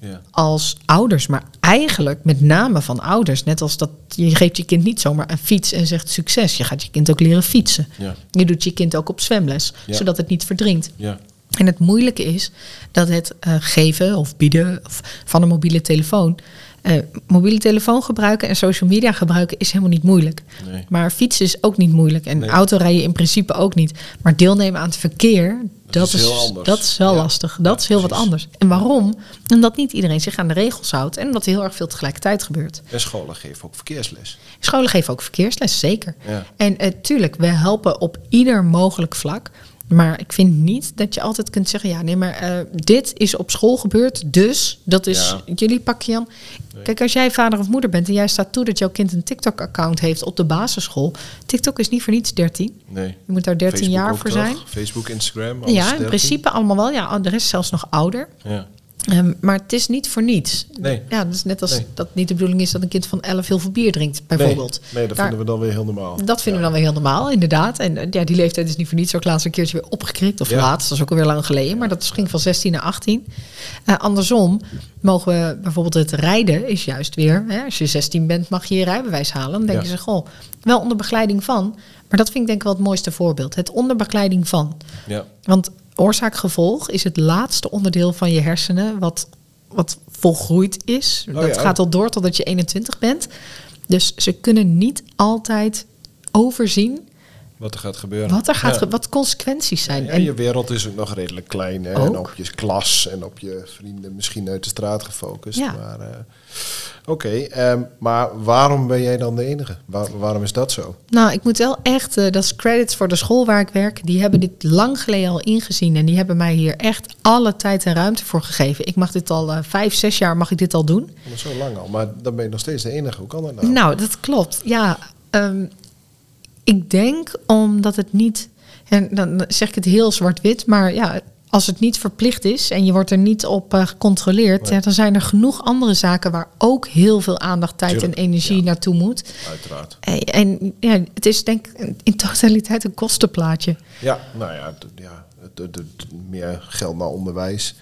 Ja. als ouders, maar eigenlijk met name van ouders. Net als dat je geeft je kind niet zomaar een fiets en zegt succes. Je gaat je kind ook leren fietsen. Ja. Je doet je kind ook op zwemles, Ja. zodat het niet verdrinkt. Ja. En het moeilijke is dat het eh, geven of bieden van een mobiele telefoon. Eh, mobiele telefoon gebruiken en social media gebruiken is helemaal niet moeilijk. Nee. Maar fietsen is ook niet moeilijk. En Nee. autorijden in principe ook niet. Maar deelnemen aan het verkeer, dat, is dat is wel Ja. lastig. Dat Ja, is heel wat anders. En waarom? Omdat niet iedereen zich aan de regels houdt. En omdat er heel erg veel tegelijkertijd gebeurt. En scholen geven ook verkeersles. Scholen geven ook verkeersles, zeker. Ja. En eh, tuurlijk, we helpen op ieder mogelijk vlak. Maar ik vind niet dat je altijd kunt zeggen: ja, nee, maar eh, dit is op school gebeurd, dus dat is Ja. jullie pakje aan. Kijk, als jij vader of moeder bent en jij staat toe dat jouw kind een TikTok-account heeft op de basisschool. TikTok is niet voor niets 13. Nee. Je moet daar 13 Facebook jaar voor zijn. Facebook, Instagram. alles Ja, in 13? principe allemaal wel. Ja, de rest zelfs nog ouder. Ja. Ehm, maar het is niet voor niets. Nee. Ja, dat is net als Nee. dat niet de bedoeling is dat een kind van 11 heel veel bier drinkt, bijvoorbeeld. Nee, nee dat Daar- vinden we dan weer heel normaal. Dat vinden we dan weer heel normaal, inderdaad. En eh, ja, die leeftijd is niet voor niets ook laatst een keertje weer opgekrikt. Of Ja. laatst, dat is ook alweer lang geleden. Maar dat ging van 16 naar 18. Eh, andersom mogen we bijvoorbeeld het rijden is juist weer... Hè, als je 16 bent mag je je rijbewijs halen. Dan denken ze, goh, wel onder begeleiding van. Maar dat vind ik denk ik wel het mooiste voorbeeld. Het onder begeleiding van. Ja. Want oorzaak-gevolg is het laatste onderdeel van je hersenen... wat, wat volgroeid is. Oh dat ja. gaat al door totdat je 21 bent. Dus ze kunnen niet altijd overzien Wat er gaat gebeuren. wat er gaat, Ja. ge- wat consequenties zijn. Ja, en je wereld is ook nog redelijk klein. Hè? En op je klas en op je vrienden misschien uit de straat gefocust. Ja. Maar, eh, Oké, ehm, maar waarom ben jij dan de enige? Waar- waarom is dat zo? nou, ik moet wel echt, eh, dat is credits voor de school waar ik werk. Die hebben dit lang geleden al ingezien en die hebben mij hier echt alle tijd en ruimte voor gegeven. Ik mag dit al eh, vijf, zes jaar mag ik dit al doen. Dat is zo lang al. Maar dan ben je nog steeds de enige. Hoe kan dat nou? Nou, dat klopt. Ja, ehm, ik denk omdat het niet, en dan zeg ik het heel zwart-wit, maar ja, als het niet verplicht is en je wordt er niet op eh, gecontroleerd, Nee. ja, dan zijn er genoeg andere zaken waar ook heel veel aandacht, tijd Tuurlijk, en energie ja. naartoe moet. Uiteraard. En, en ja, het is denk ik in totaliteit een kostenplaatje. Ja, nou ja, ja het- het- het- meer geld naar onderwijs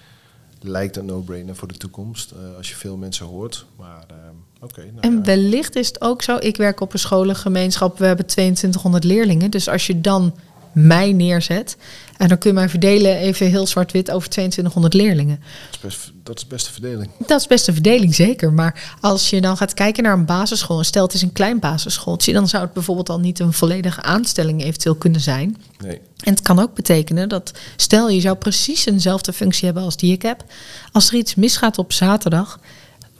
lijkt een no-brainer voor de toekomst. eh, als je veel mensen hoort. Maar ehm, nou En wellicht is het ook zo. Ik werk op een scholengemeenschap. We hebben 2200 leerlingen. Dus als je dan mij neerzet. En dan kun je mij verdelen even heel zwart-wit over 2200 leerlingen. dat, is best, dat is best de verdeling. Dat is best een verdeling, zeker. Maar als je dan gaat kijken naar een basisschool. En stel het is een klein basisschooltje. Dan zou het bijvoorbeeld al niet een volledige aanstelling eventueel kunnen zijn. Nee. En het kan ook betekenen dat, stel je zou precies eenzelfde functie hebben als die ik heb. Als er iets misgaat op zaterdag,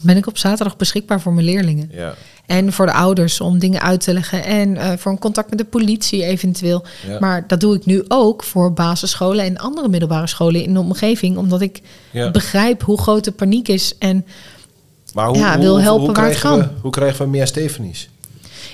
ben ik op zaterdag beschikbaar voor mijn leerlingen. Ja. En voor de ouders om dingen uit te leggen. En eh, voor een contact met de politie eventueel. Ja. Maar dat doe ik nu ook voor basisscholen en andere middelbare scholen in de omgeving. Omdat ik Ja. begrijp hoe groot de paniek is. En Maar hoe, Ja, wil hoe- helpen hoe waar het kan. We, hoe krijgen we meer Stefanies?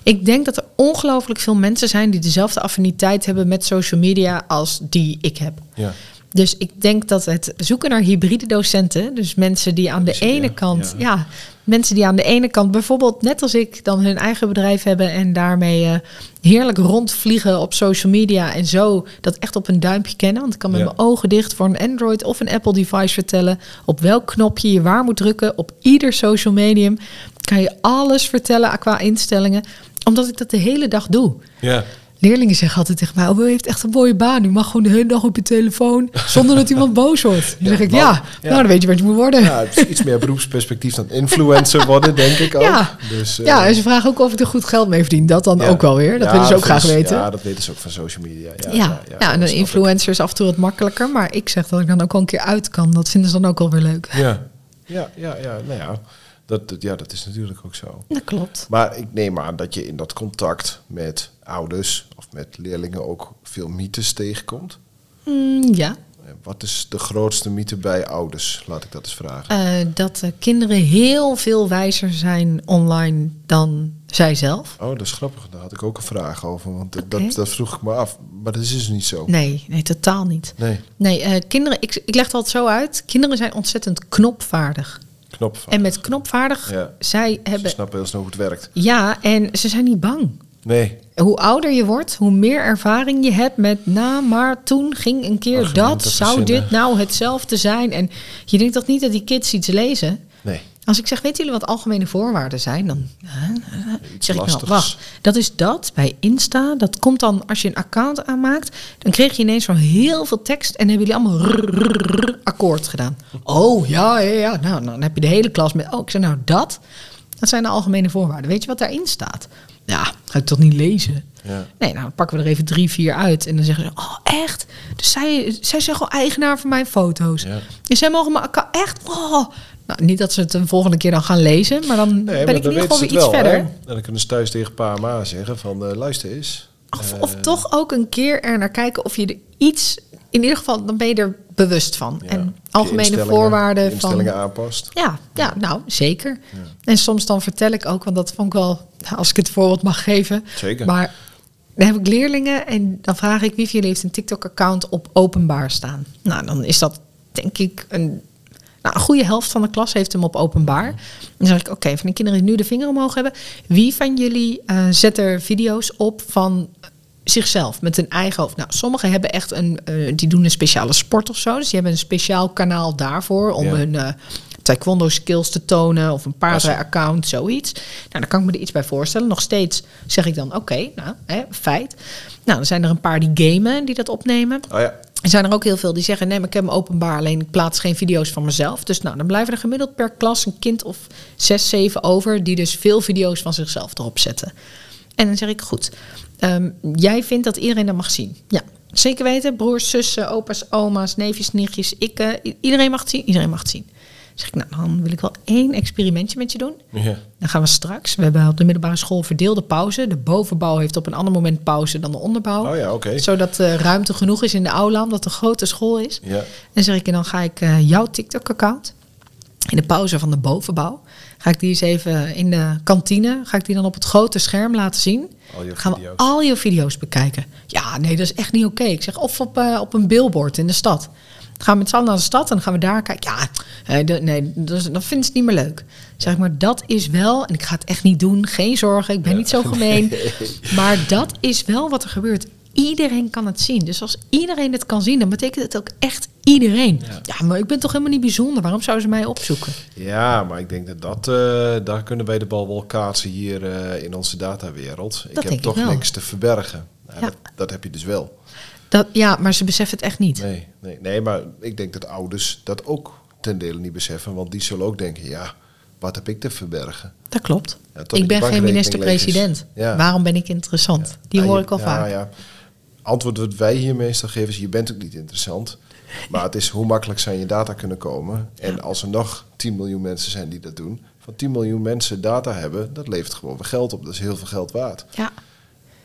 ik denk dat er ongelooflijk veel mensen zijn die dezelfde affiniteit hebben met social media als die ik heb. Ja. Dus ik denk dat het zoeken naar hybride docenten, dus mensen die aan de ene kant, Ja. ja. mensen die aan de ene kant bijvoorbeeld net als ik dan hun eigen bedrijf hebben en daarmee eh, heerlijk rondvliegen op social media en zo dat echt op een duimpje kennen. Want ik kan met Ja. mijn ogen dicht voor een Android of een Apple device vertellen op welk knopje je waar moet drukken op ieder social medium. Kan je alles vertellen qua instellingen, omdat ik dat de hele dag doe. Ja. Leerlingen zeggen altijd tegen mij: Oh, u heeft echt een mooie baan. U mag gewoon de hele dag op je telefoon zonder dat iemand boos wordt. Dan zeg ik. Ja, nou dan weet je wat je moet worden. ja, het is iets meer beroepsperspectief dan influencer worden, denk ik ook. Ja. Dus, eh, Ja, en ze vragen ook of ik er goed geld mee verdien. Dat dan ja. ook wel weer. Dat Ja, willen ze ook graag weten. Ja, dat weten ze ook van social media. Ja, Ja, ja, en een influencer is af en toe wat makkelijker. Maar ik zeg dat ik dan ook wel een keer uit kan. Dat vinden ze dan ook wel weer leuk. Ja, ja, ja, ja, nou ja dat, dat- ja, dat is natuurlijk ook zo. Dat klopt. Maar ik neem aan dat je in dat contact met ouders of met leerlingen ook veel mythes tegenkomt. Mm, ja, Wat is de grootste mythe bij ouders? Laat ik dat eens vragen. Eh, dat kinderen heel veel wijzer zijn online dan zij zelf. Oh, dat is grappig. Daar had ik ook een vraag over. Want dat, dat vroeg ik me af. Maar dat is dus niet zo. Nee, nee, totaal niet. Nee, Nee, eh, kinderen, ik, ik leg het altijd zo uit. Kinderen zijn ontzettend knopvaardig. Knop van. En met knopvaardig, Ja. zij Ze hebben... snappen heel snel hoe het werkt. Ja, en ze zijn niet bang. Nee. Hoe ouder je wordt, hoe meer ervaring je hebt met... nou, maar toen ging een keer dat. dat Zou verzinnen. dit nou hetzelfde zijn? En je denkt toch niet dat die kids iets lezen? Nee. Als ik zeg, weten jullie wat algemene voorwaarden zijn? Dan hè, hè, Iets zeg ik, nou, wacht. Dat is dat bij Insta. Dat komt dan als je een account aanmaakt. Dan kreeg je ineens van heel veel tekst. En hebben jullie allemaal rrr, akkoord gedaan. Oh, ja, ja, ja. Nou, dan heb je de hele klas met... Oh, ik zeg nou, dat. Dat zijn de algemene voorwaarden. Weet je wat daarin staat? Ja, ga ik toch niet lezen? Ja. Nee, nou dan pakken we er even drie, vier uit. En dan zeggen ze, oh echt? Dus zij, zij zijn gewoon eigenaar van mijn foto's. Ja. Dus zij mogen mijn account echt... Oh. Nou, niet dat ze het een volgende keer dan gaan lezen. Maar dan Nee, ben maar ik in ieder geval weer iets wel, verder. hè? En dan kunnen ze thuis tegen pa en ma zeggen van... eh, luister eens. Of, Eh, of toch ook een keer er naar kijken of je er iets... In ieder geval, dan ben je er bewust van. ja, en algemene instellingen- voorwaarden je van... instellingen aanpast. Ja, ja, nou, zeker. En soms dan vertel ik ook, want dat vond ik wel... Als ik het voorbeeld mag geven. Zeker. Maar dan heb ik leerlingen en dan vraag ik... wie van jullie heeft een TikTok-account op openbaar staan? Nou, dan is dat denk ik een... Nou, een goede helft van de klas heeft hem op openbaar. Dan zeg ik, oké, van de kinderen die nu de vinger omhoog hebben... wie van jullie eh, zet er video's op van zichzelf met een eigen hoofd. Nou, sommigen hebben echt een, eh, die doen een speciale sport of zo. Dus die hebben een speciaal kanaal daarvoor om Ja. hun eh, taekwondo skills te tonen of een paardrij account, zoiets. Nou, daar kan ik me er iets bij voorstellen. Nog steeds zeg ik dan, oké, nou, hè, feit. Nou, dan zijn er een paar die gamen, die dat opnemen. Oh ja, Er zijn er ook heel veel die zeggen: nee, maar ik heb hem openbaar, alleen ik plaats geen video's van mezelf. Dus nou, dan blijven er gemiddeld per klas een kind of zes, zeven over, die dus veel video's van zichzelf erop zetten. En dan zeg ik: goed, ehm, jij vindt dat iedereen dat mag zien? Ja, zeker weten. Broers, zussen, opa's, oma's, neefjes, nichtjes, ik, iedereen mag het zien. Iedereen mag het zien. Zeg ik: nou, dan wil ik wel één experimentje met je doen. ja. Dan gaan we straks. We hebben op de middelbare school verdeelde pauze. De bovenbouw heeft op een ander moment pauze dan de onderbouw. Oh ja, oké. Zodat er ruimte genoeg is in de aula, omdat het een grote school is. Ja. En zeg ik, en dan ga ik eh, jouw TikTok-account in de pauze van de bovenbouw. Ga ik die eens even in de kantine, ga ik die dan op het grote scherm laten zien. Al je gaan we al je video's bekijken. Ja, nee, dat is echt niet oké. Ik zeg, of op, eh, op een billboard in de stad. Dan gaan we met z'n allen naar de stad en dan gaan we daar kijken. Ja, nee, dat is- dan vinden ze het niet meer leuk. Zeg ik, maar dat is wel, en ik ga het echt niet doen, geen zorgen, ik ben niet zo gemeen. Maar dat is wel wat er gebeurt. Iedereen kan het zien. Dus als iedereen het kan zien, dan betekent het ook echt iedereen. Ja, maar ik ben toch helemaal niet bijzonder. Waarom zouden ze mij opzoeken? Ja, maar ik denk dat dat, eh, daar kunnen wij de bal wel kaatsen hier eh, in onze datawereld. Ik Dat heb toch ik niks te verbergen. Nou, Ja. dat, dat heb je dus wel. Dat, ja, maar ze beseffen het echt niet. Nee, nee, nee, maar ik denk dat ouders dat ook ten dele niet beseffen. Want die zullen ook denken, ja, wat heb ik te verbergen? Dat klopt. Ja, ik ben geen minister-president. Ja. Waarom ben ik interessant? Die Ja, hoor je- ik al vaak. Ja. Antwoord wat wij hier meestal geven is, je bent ook niet interessant. Maar het is hoe makkelijk zijn je data kunnen komen. En als er nog 10 miljoen mensen zijn die dat doen, van 10 miljoen mensen data hebben, dat levert gewoon weer geld op. Dat is heel veel geld waard. Ja,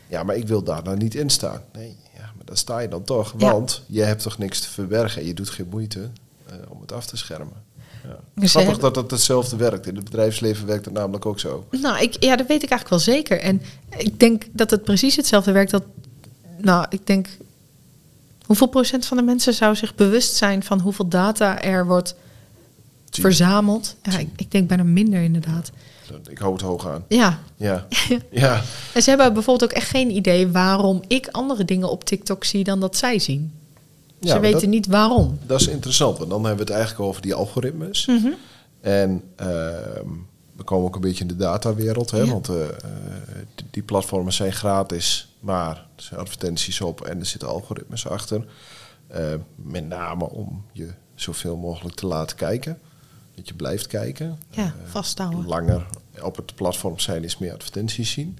Ja, maar ik wil daar nou niet in staan. Nee, ja, maar daar sta je dan toch. Ja. Want je hebt toch niks te verbergen en je doet geen moeite om het af te schermen. Ja. Grappig hebben- dat dat hetzelfde werkt. In het bedrijfsleven werkt het namelijk ook zo. Nou, ik, ja, dat weet ik eigenlijk wel zeker. En ik denk dat het precies hetzelfde werkt. Dat, nou, ik denk, hoeveel procent van de mensen zou zich bewust zijn van hoeveel data er wordt Tien. verzameld? Ja, ik, ik denk bijna minder inderdaad. Ik hou het hoog aan. Ja, Ja, ja. en ze hebben bijvoorbeeld ook echt geen idee waarom ik andere dingen op TikTok zie dan dat zij zien. Ja, ze weten dat- niet waarom. Dat is interessant, want dan hebben we het eigenlijk over die algoritmes. Mhm. En ehm, we komen ook een beetje in de datawereld, hè, Ja. want eh, die, platformen zijn gratis, maar er zijn advertenties op en er zitten algoritmes achter. Eh, met name om je zoveel mogelijk te laten kijken. Dat je blijft kijken. Ja, Eh, vasthouden. langer op het platform zijn is meer advertenties zien.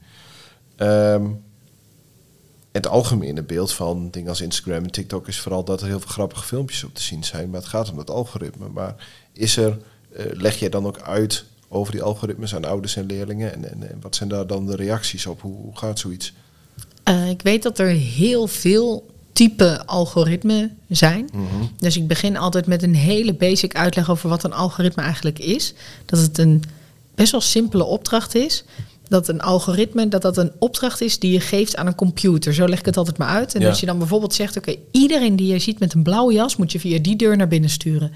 Ehm, het algemene beeld van dingen als Instagram en TikTok is vooral dat er heel veel grappige filmpjes op te zien zijn. Maar het gaat om dat algoritme. Maar is er, eh, leg jij dan ook uit over die algoritmes aan ouders en leerlingen? En, en, en wat zijn daar dan de reacties op? Hoe, hoe gaat zoiets? Eh, ik weet dat er heel veel type algoritmen zijn. Dus ik begin altijd met een hele basic uitleg over wat een algoritme eigenlijk is. Dat het een best wel simpele opdracht is. Dat een algoritme dat dat een opdracht is die je geeft aan een computer. Zo leg ik het altijd maar uit. En Ja. als je dan bijvoorbeeld zegt: Oké, iedereen die je ziet met een blauwe jas, moet je via die deur naar binnen sturen.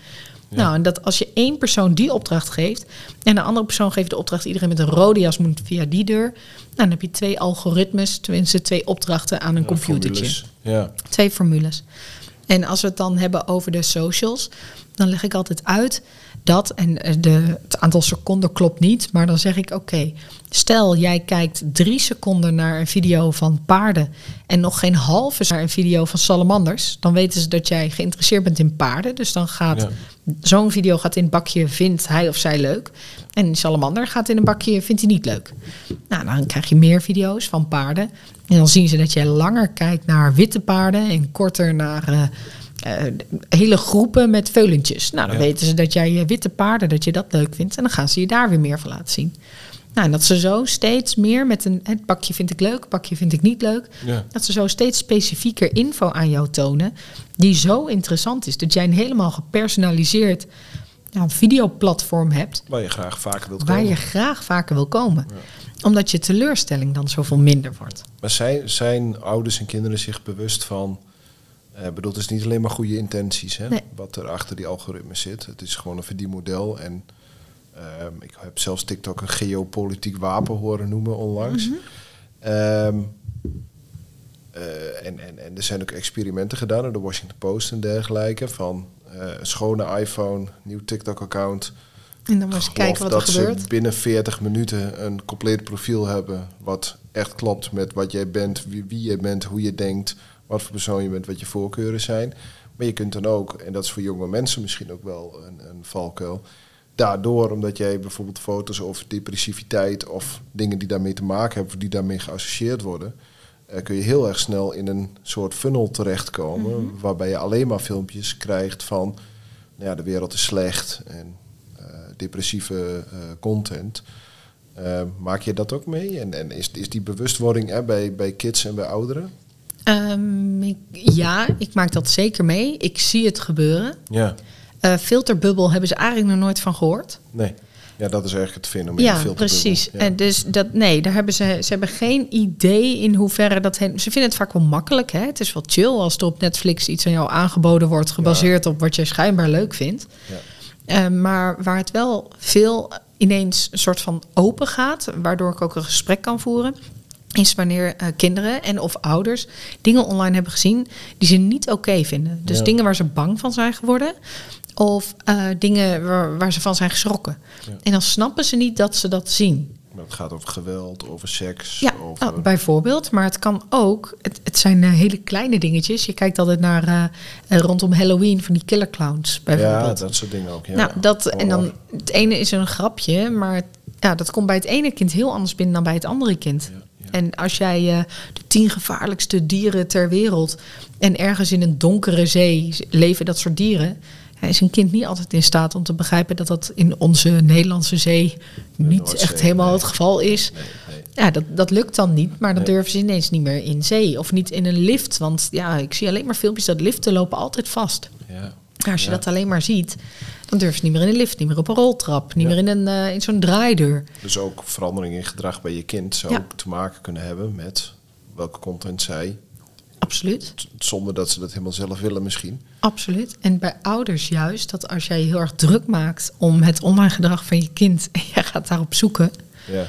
Nou, en dat als je één persoon die opdracht geeft en een andere persoon geeft de opdracht, iedereen met een rode jas moet via die deur. Nou, dan heb je twee algoritmes, tenminste twee opdrachten aan een Ja, computertje. formules. Ja. Twee formules. En als we het dan hebben over de socials, dan leg ik altijd uit dat, en de, het aantal seconden klopt niet, maar dan zeg ik: Oké, stel jij kijkt drie seconden naar een video van paarden en nog geen halve naar een video van salamanders, dan weten ze dat jij geïnteresseerd bent in paarden. Dus dan gaat Ja. zo'n video gaat in het bakje, vindt hij of zij leuk. En een salamander gaat in een bakje, vindt hij niet leuk. Nou, dan krijg je meer video's van paarden. En dan zien ze dat jij langer kijkt naar witte paarden en korter naar eh, eh, hele groepen met veulentjes. Nou, dan Ja. weten ze dat jij eh, witte paarden, dat je dat leuk vindt. En dan gaan ze je daar weer meer van laten zien. Nou, en dat ze zo steeds meer met een het bakje vind ik leuk, bakje vind ik niet leuk. Ja. Dat ze zo steeds specifieker info aan jou tonen, die zo interessant is. Dat jij een helemaal gepersonaliseerd ja, videoplatform hebt, Waar je graag vaker wilt waar komen. je graag vaker wil komen. Omdat je teleurstelling dan zoveel minder wordt. Maar zijn, zijn ouders en kinderen zich bewust van... eh bedoel, het is niet alleen maar goede intenties, hè, Nee. wat er achter die algoritmes zit. Het is gewoon een verdienmodel. En ehm, ik heb zelfs TikTok een geopolitiek wapen horen noemen onlangs. Ehm, eh, en, en, en er zijn ook experimenten gedaan door de Washington Post en dergelijke. Van eh, een schone iPhone, nieuw TikTok-account. En dan geloof kijken wat er dat gebeurt. ze binnen 40 minuten een compleet profiel hebben. Wat echt klopt met wat jij bent, wie, wie je bent, hoe je denkt, wat voor persoon je bent, wat je voorkeuren zijn. Maar je kunt dan ook, en dat is voor jonge mensen misschien ook wel een, een valkuil. Daardoor, omdat jij bijvoorbeeld foto's over depressiviteit of dingen die daarmee te maken hebben, of die daarmee geassocieerd worden, eh, kun je heel erg snel in een soort funnel terechtkomen. Waarbij je alleen maar filmpjes krijgt van nou ja, de wereld is slecht en eh, depressieve eh, content. Maak je dat ook mee? En, en is, is die bewustwording hè, bij, bij kids en bij ouderen? Ehm, ik- ja, ik maak dat zeker mee. Ik zie het gebeuren. Ja. Eh filterbubbel hebben ze eigenlijk nog nooit van gehoord. Nee. Ja, dat is eigenlijk het fenomeen. Ja, precies. Ja. En dus dat, nee, daar hebben ze, ze hebben geen idee in hoeverre dat heen. Ze vinden het vaak wel makkelijk. Hè? Het is wel chill als er op Netflix iets aan jou aangeboden wordt, gebaseerd op wat je schijnbaar leuk vindt. Ja. Eh, maar waar het wel veel ineens een soort van open gaat, waardoor ik ook een gesprek kan voeren, is wanneer eh, kinderen en of ouders dingen online hebben gezien die ze niet oké vinden. Dus Ja. dingen waar ze bang van zijn geworden. Of eh, dingen waar, waar ze van zijn geschrokken. Ja. En dan snappen ze niet dat ze dat zien. Maar het gaat over geweld, over seks. Ja, over... nou, bijvoorbeeld. Maar het kan ook. Het, het zijn eh, hele kleine dingetjes. Je kijkt altijd naar eh, rondom Halloween van die killer clowns. ja, Bijvoorbeeld. dat soort dingen ook. Ja. Nou, dat, en dan Horror. het ene is een grapje, maar ja, dat komt bij het ene kind heel anders binnen dan bij het andere kind. Ja, ja. En als jij de tien gevaarlijkste dieren ter wereld en ergens in een donkere zee leven dat soort dieren, Hij is een kind niet altijd in staat om te begrijpen dat dat in onze Nederlandse zee niet Noordzee, echt helemaal nee. het geval is. Nee, nee. Ja, dat, dat lukt dan niet, maar dan durven ze ineens niet meer in zee of niet in een lift. Want ja, ik zie alleen maar filmpjes dat liften lopen altijd vast. Ja. Maar als je Ja. dat alleen maar ziet, dan durven ze niet meer in een lift, niet meer op een roltrap, niet Ja. meer in, een, eh, in zo'n draaideur. Dus ook verandering in gedrag bij je kind zou Ja. ook te maken kunnen hebben met welke content zij, Absoluut. zonder dat ze dat helemaal zelf willen misschien. Absoluut. En bij ouders juist, dat als jij je heel erg druk maakt om het online gedrag van je kind en jij gaat daarop zoeken, Ja.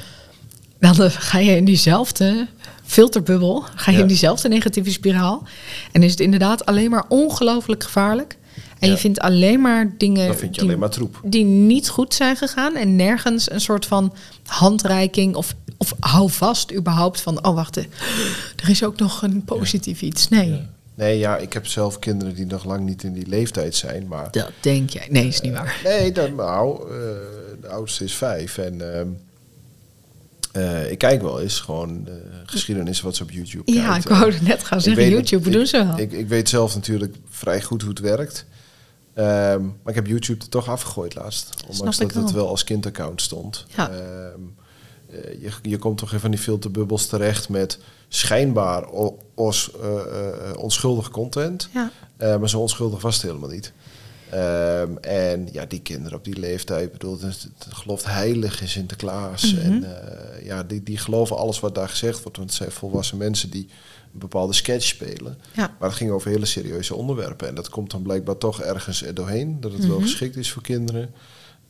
dan eh, ga je in diezelfde filterbubbel, ga je Ja. in diezelfde negatieve spiraal. En is het inderdaad alleen maar ongelooflijk gevaarlijk. En Ja. je vindt alleen maar dingen vind je die, alleen maar troep. die niet goed zijn gegaan. En nergens een soort van handreiking of, of hou vast überhaupt van... oh wacht, eh, er is ook nog een positief iets. Nee, Nee, ja, ik heb zelf kinderen die nog lang niet in die leeftijd zijn, maar... dat denk jij. Nee, is niet waar. Nee, dan, nou, eh, de oudste is vijf en ehm, eh, ik kijk wel eens gewoon de geschiedenis wat ze op YouTube Ja, ik wou net gaan zeggen, YouTube, het- doen ze wel. Ik, ik weet zelf natuurlijk vrij goed hoe het werkt. Ehm, maar ik heb YouTube er toch afgegooid laatst. Ondanks dat het wel. wel als kindaccount stond. Ja. Ehm, eh, je, je komt toch even van die filterbubbels terecht met schijnbaar os, eh, onschuldige content. Ja. Maar zo onschuldig was het helemaal niet. Ehm, en ja, die kinderen op die leeftijd, bedoel, het, gelooft heilig in Sinterklaas. Mhm. En ja, die, die geloven alles wat daar gezegd wordt. Want het zijn volwassen mensen die een bepaalde sketch spelen. Ja. Maar het ging over hele serieuze onderwerpen. En dat komt dan blijkbaar toch ergens er doorheen. Dat het wel Mhm. geschikt is voor kinderen.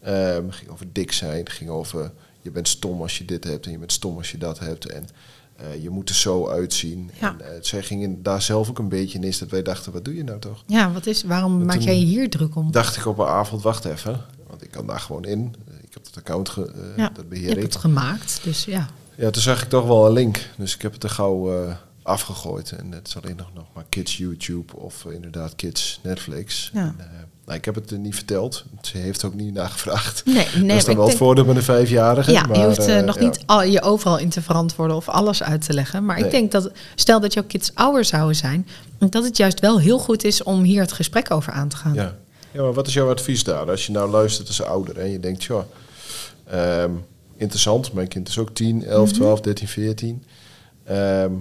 Ehm, het ging over dik zijn. Het ging over je bent stom als je dit hebt. En je bent stom als je dat hebt. En eh, je moet er zo uitzien. Ja. En eh, zij gingen daar zelf ook een beetje in. Is dat wij dachten, wat doe je nou toch? Ja, wat is, waarom En maak jij je hier druk om? Dacht ik op een avond, wacht even. Want ik kan daar gewoon in. Ik heb het account, ge, eh, Ja, dat beheer ik. het gemaakt, dus ja. Ja, toen zag ik toch wel een link. Dus ik heb het er gauw eh, afgegooid. En het is alleen nog, nog maar Kids YouTube of inderdaad Kids Netflix. Ja. En, eh, nou, ik heb het er niet verteld. Ze heeft ook niet nagevraagd. Nee, nee, dat is dan wel het voordeel met een vijfjarige. Ja, maar, je hoeft eh, eh, nog ja. niet al, je overal in te verantwoorden of alles uit te leggen. Maar Nee. ik denk dat, stel dat jouw kids ouder zouden zijn, dat het juist wel heel goed is om hier het gesprek over aan te gaan. Ja. ja, maar wat is jouw advies daar? Als je nou luistert als ouder en je denkt, ja, ehm, interessant. Mijn kind is ook 10, 11, 12, 13, 14. Ehm,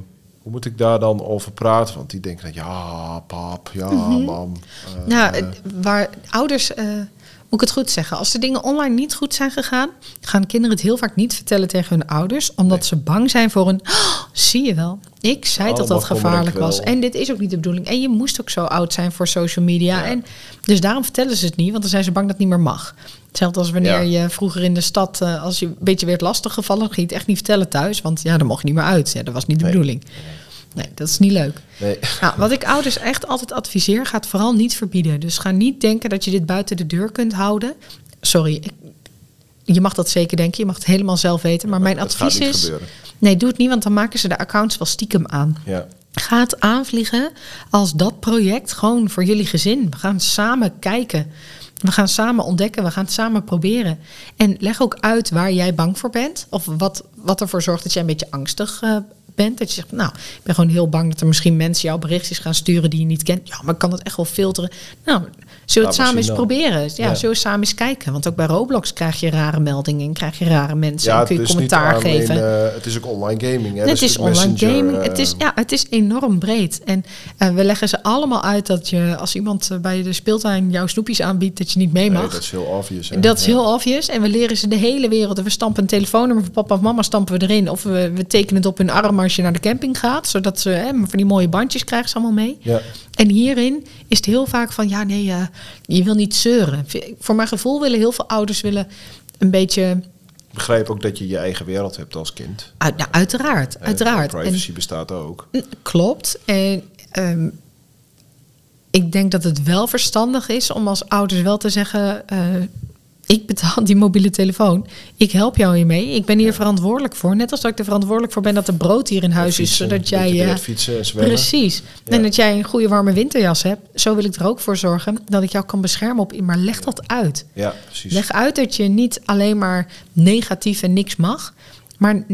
hoe moet ik daar dan over praten? Want die denken, dan, ja, pap, ja, mam. eh, Nou, eh, waar ouders, eh, moet ik het goed zeggen, als de dingen online niet goed zijn gegaan, gaan kinderen het heel vaak niet vertellen tegen hun ouders, omdat Nee. ze bang zijn voor een, "Oh, zie je wel, ik zei dat Allemaal dat gevaarlijk was. En dit is ook niet de bedoeling. En je moest ook zo oud zijn voor social media. Ja. En dus daarom vertellen ze het niet, want dan zijn ze bang dat het niet meer mag. Hetzelfde als wanneer Ja. je vroeger in de stad, eh, als je een beetje werd lastiggevallen, ging je het echt niet vertellen thuis, want ja, dan mocht je niet meer uit. Ja, dat was niet de Nee. bedoeling. Nee, dat is niet leuk. nee. Nou, wat ik ouders echt altijd adviseer, ga het vooral niet verbieden. Dus ga niet denken dat je dit buiten de deur kunt houden. Sorry, ik, je mag dat zeker denken. Je mag het helemaal zelf weten. Maar mijn gaat advies is... gebeuren. Nee, doe het niet, want dan maken ze de accounts wel stiekem aan. Ja. Ga het aanvliegen als dat project gewoon voor jullie gezin. We gaan samen kijken. We gaan samen ontdekken. We gaan het samen proberen. En leg ook uit waar jij bang voor bent. Of wat, wat ervoor zorgt dat jij een beetje angstig eh, bent. Dat je zegt, nou, ik ben gewoon heel bang dat er misschien mensen jouw berichtjes gaan sturen die je niet kent. Ja, maar ik kan dat echt wel filteren. Nou, zullen we het maar samen eens dan. proberen? Ja, Ja. zullen we samen eens kijken? Want ook bij Roblox krijg je rare meldingen en krijg je rare mensen. en kun je het is commentaar niet alleen, geven. eh, het is ook online gaming. Hè? Het is online Messenger, gaming. eh, Het is, ja, het is enorm breed. En eh, we leggen ze allemaal uit dat je, als iemand eh, bij de speeltuin jouw snoepjes aanbiedt, dat je niet mee nee, mag. dat is heel obvious. hè? dat is Ja. heel obvious. En we leren ze de hele wereld. En we stampen een telefoonnummer van papa of mama stampen we erin. Of we, we tekenen het op hun arm als je naar de camping gaat. Zodat ze hè, van die mooie bandjes krijgen ze allemaal mee. Ja. En hierin is het heel vaak van, ja nee, eh, je wil niet zeuren. Voor mijn gevoel willen heel veel ouders willen een beetje... Ik begrijp ook dat je je eigen wereld hebt als kind. Uit, nou, uiteraard, uiteraard. En- Privacy bestaat ook. Klopt. En ehm, ik denk dat het wel verstandig is om als ouders wel te zeggen: eh, Ik betaal die mobiele telefoon. Ik help jou hiermee. Ik ben hier verantwoordelijk voor. Net als dat ik er verantwoordelijk voor ben dat er brood hier in huis is. Zodat dat jij. eh, fietsen. Precies. Ja. En dat jij een goede warme winterjas hebt. Zo wil ik er ook voor zorgen dat ik jou kan beschermen op. Maar leg dat uit. Ja, precies. Leg uit dat je niet alleen maar negatief en niks mag. Maar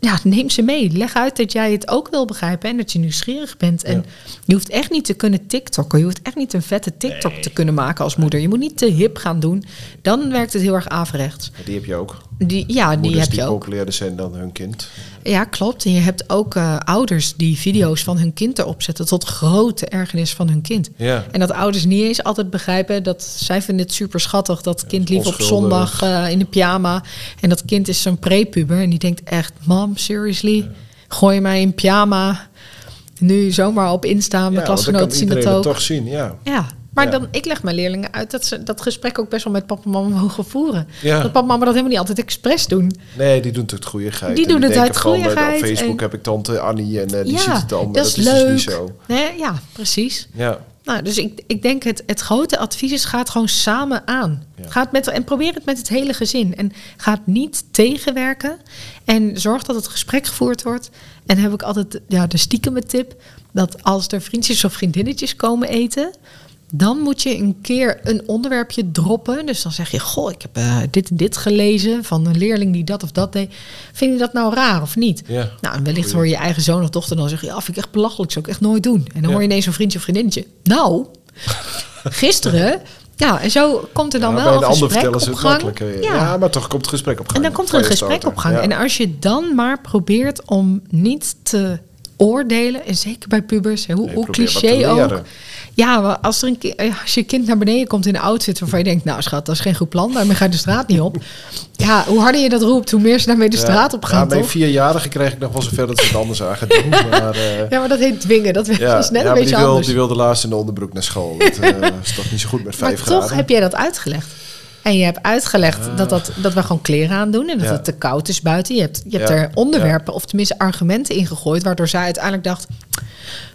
ja, neem ze mee. Leg uit dat jij het ook wil begrijpen en dat je nieuwsgierig bent. En je hoeft echt niet te kunnen TikTokken. Je hoeft echt niet een vette TikTok te kunnen maken als moeder. Je moet niet te hip gaan doen. Dan werkt het heel erg averechts. Die heb je ook. Die, ja, die heb je die ook. populairder zijn dan hun kind. Ja, klopt. En je hebt ook eh, ouders die video's van hun kind erop zetten tot grote ergernis van hun kind. Ja. En dat ouders niet eens altijd begrijpen dat zij vinden het super schattig dat kind lief op zondag eh, in de pyjama en dat kind is zo'n prepuber en die denkt echt, mam, seriously, gooi mij in pyjama nu zomaar op Insta, mijn Ja, klasgenoten zien dat ook. toch zien, ja. Ja, maar Ja. dan, ik leg mijn leerlingen uit dat ze dat gesprek ook best wel met papa en mama mogen voeren. Ja. Dat papa en mama dat helemaal niet altijd expres doen. Nee, die doen het uit goeieheid. Die En doen het uit goeieheid Op Facebook en- heb ik tante Annie en eh, die ja, ziet het maar dat is dus leuk. niet zo. Nee, ja, precies. Ja, Nou, dus ik, ik denk het, het grote advies is: ga het gewoon samen aan. Ja. Ga het met, en probeer het met het hele gezin. En ga het niet tegenwerken. En zorg dat het gesprek gevoerd wordt. En heb ik altijd ja, de stiekeme tip: dat als er vriendjes of vriendinnetjes komen eten. Dan moet je een keer een onderwerpje droppen. Dus dan zeg je: Goh, ik heb eh, dit en dit gelezen van een leerling die dat of dat deed. Vind je dat nou raar of niet? ja. Nou, en wellicht hoor je je eigen zoon of dochter dan zeggen... ja, vind ik echt belachelijk, zou ik echt nooit doen. En dan Ja. hoor je ineens zo'n vriendje of vriendinnetje. Nou, gisteren... Ja, en zo komt er dan Ja, wel een een gesprek vertellen ze op het gang. Ja. Ja. maar toch komt het gesprek op gang. En dan komt er een gesprek op gang. Ja. En als je dan maar probeert om niet te oordelen... en zeker bij pubers, hoe, Nee, cliché ook... Ja, maar als, er een, eh, als je kind naar beneden komt in een outfit waarvan je denkt... nou schat, dat is geen goed plan, daarmee ga je de straat niet op. Ja, hoe harder je dat roept, hoe meer ze daarmee de Ja. straat op gaan, Ja, mijn toch? vierjarige kreeg ik nog wel zover dat ze het anders aan gaan doen. Maar, eh, Ja, maar dat heet dwingen. Dat ja, is net ja, een maar beetje die, wil, anders. die wilde laatst in de onderbroek naar school. Dat eh, is toch niet zo goed met Maar vijf toch graden. heb jij dat uitgelegd. En je hebt uitgelegd dat, dat, dat we gewoon kleren aandoen en dat Ja. het te koud is buiten. Je hebt, je hebt Ja. er onderwerpen of tenminste argumenten in gegooid, waardoor zij uiteindelijk dacht,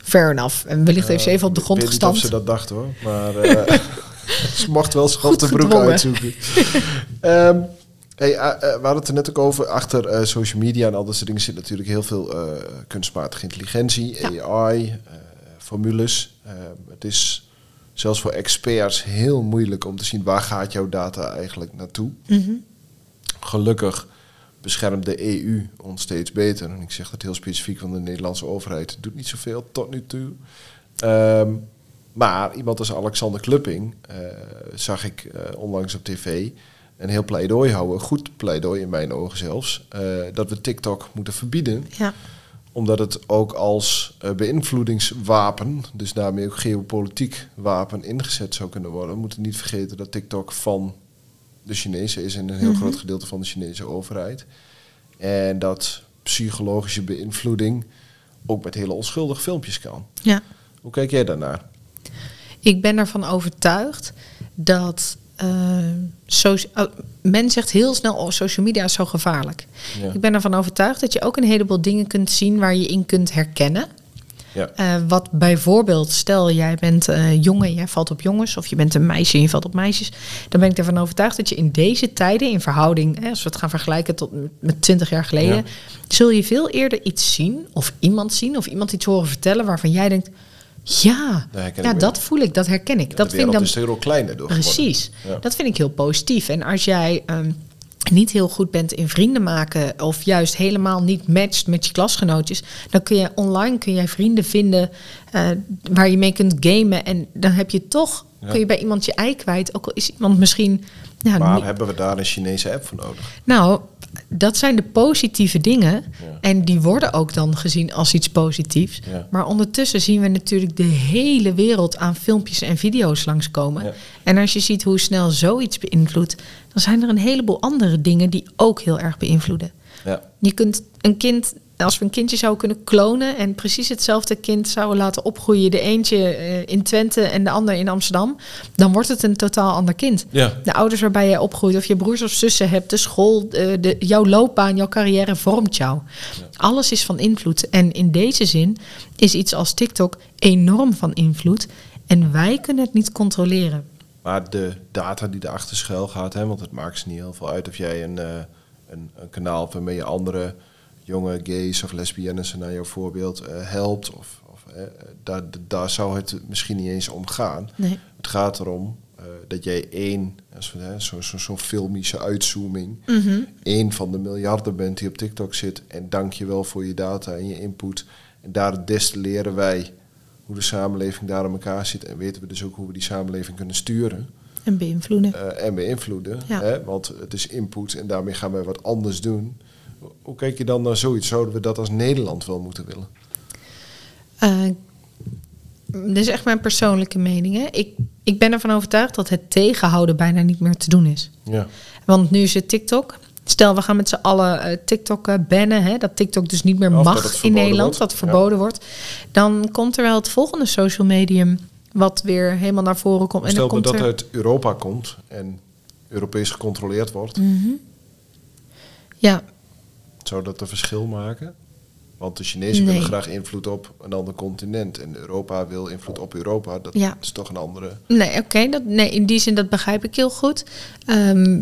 fair enough. En wellicht heeft ze even op de grond Ik weet niet of ze dat dacht hoor. Maar eh, ze mocht wel Goed de broek gedwongen. uitzoeken. Ehm, hey, eh, eh, we hadden het er net ook over. Achter social media en al dat soort dingen zit natuurlijk heel veel kunstmatige intelligentie, AI, formules. Eh, het is zelfs voor experts heel moeilijk om te zien waar gaat jouw data eigenlijk naartoe. Mhm. Gelukkig beschermt de EU ons steeds beter. En ik zeg dat heel specifiek van de Nederlandse overheid. doet niet zoveel tot nu toe. Ehm, maar iemand als Alexander Klupping eh, zag ik eh, onlangs op tv een heel pleidooi houden. Goed pleidooi in mijn ogen zelfs. eh, dat we TikTok moeten verbieden. Ja. Omdat het ook als eh, beïnvloedingswapen, dus daarmee ook geopolitiek wapen, ingezet zou kunnen worden. We moeten niet vergeten dat TikTok van de Chinezen is en een heel Mhm. groot gedeelte van de Chinese overheid. En dat psychologische beïnvloeding ook met hele onschuldige filmpjes kan. ja. Hoe kijk jij daarnaar? Ik ben ervan overtuigd dat eh, soci- oh, men zegt heel snel: oh, social media is zo gevaarlijk. Ja. Ik ben ervan overtuigd dat je ook een heleboel dingen kunt zien waar je in kunt herkennen. Ja. Eh, wat bijvoorbeeld, stel jij bent eh jongen, jij valt op jongens, of je bent een meisje en je valt op meisjes, dan ben ik ervan overtuigd dat je in deze tijden, in verhouding, hè, als we het gaan vergelijken tot met 20 jaar geleden, Ja. zul je veel eerder iets zien of iemand zien of iemand iets horen vertellen waarvan jij denkt, ja, ja dat voel ik, dat herken ik. Dat vind ik dan is heel kleiner door. Precies. Ja. Dat vind ik heel positief. En als jij ehm, niet heel goed bent in vrienden maken of juist helemaal niet matcht met je klasgenootjes, dan kun je online kun jij vrienden vinden eh, waar je mee kunt gamen en dan heb je toch Ja. kun je bij iemand je ei kwijt. Ook al is iemand misschien Maar niet- hebben we daar een Chinese app voor nodig? nou, dat zijn de positieve dingen. Ja. En die worden ook dan gezien als iets positiefs. Ja. Maar ondertussen zien we natuurlijk de hele wereld aan filmpjes en video's langskomen. Ja. En als je ziet hoe snel zoiets beïnvloedt, dan zijn er een heleboel andere dingen die ook heel erg beïnvloeden. Ja. Je kunt een kind, als we een kindje zouden kunnen klonen en precies hetzelfde kind zouden laten opgroeien, de eentje eh, in Twente en de ander in Amsterdam, dan wordt het een totaal ander kind. Ja. De ouders waarbij je opgroeit, of je broers of zussen hebt, de school, de, de, jouw loopbaan, jouw carrière vormt jou. Alles is van invloed. En in deze zin is iets als TikTok enorm van invloed. En wij kunnen het niet controleren. Maar de data die erachter schuil gaat, hè, want het maakt ze niet heel veel uit of jij een, eh, een, een kanaal hebt waarmee je andere jonge gays of lesbiennes, naar jouw voorbeeld, eh, helpt. Of, of, eh, daar, daar zou het misschien niet eens om gaan. Nee. Het gaat erom, eh, dat jij één, als we, hè, zo, zo, zo'n filmische uitzooming, Mhm. één van de miljarden bent die op TikTok zit. En dank je wel voor je data en je input. En daar destilleren wij hoe de samenleving daar in elkaar zit. En weten we dus ook hoe we die samenleving kunnen sturen En beïnvloeden. en beïnvloeden. Ja. Hè? Want het is input en daarmee gaan wij wat anders doen. Hoe kijk je dan naar zoiets? Zouden we dat als Nederland wel moeten willen? Eh, dit is echt mijn persoonlijke mening. Hè? Ik, ik ben ervan overtuigd dat het tegenhouden bijna niet meer te doen is. Ja. Want nu is het TikTok. Stel, we gaan met z'n allen eh, TikTok eh, bannen. Hè? Dat TikTok dus niet meer Of dat mag in Nederland. wordt. Dat verboden wordt. Dan komt er wel het volgende social medium... wat weer helemaal naar voren komt. En dan Stel komt dat er... uit Europa komt en Europees gecontroleerd wordt. Mhm. Ja, Zou dat een verschil maken? Want de Chinezen Nee. willen graag invloed op een ander continent. En Europa wil invloed op Europa. Dat Ja. is toch een andere... Nee, oké. dat nee, in die zin, dat begrijp ik heel goed. Ehm,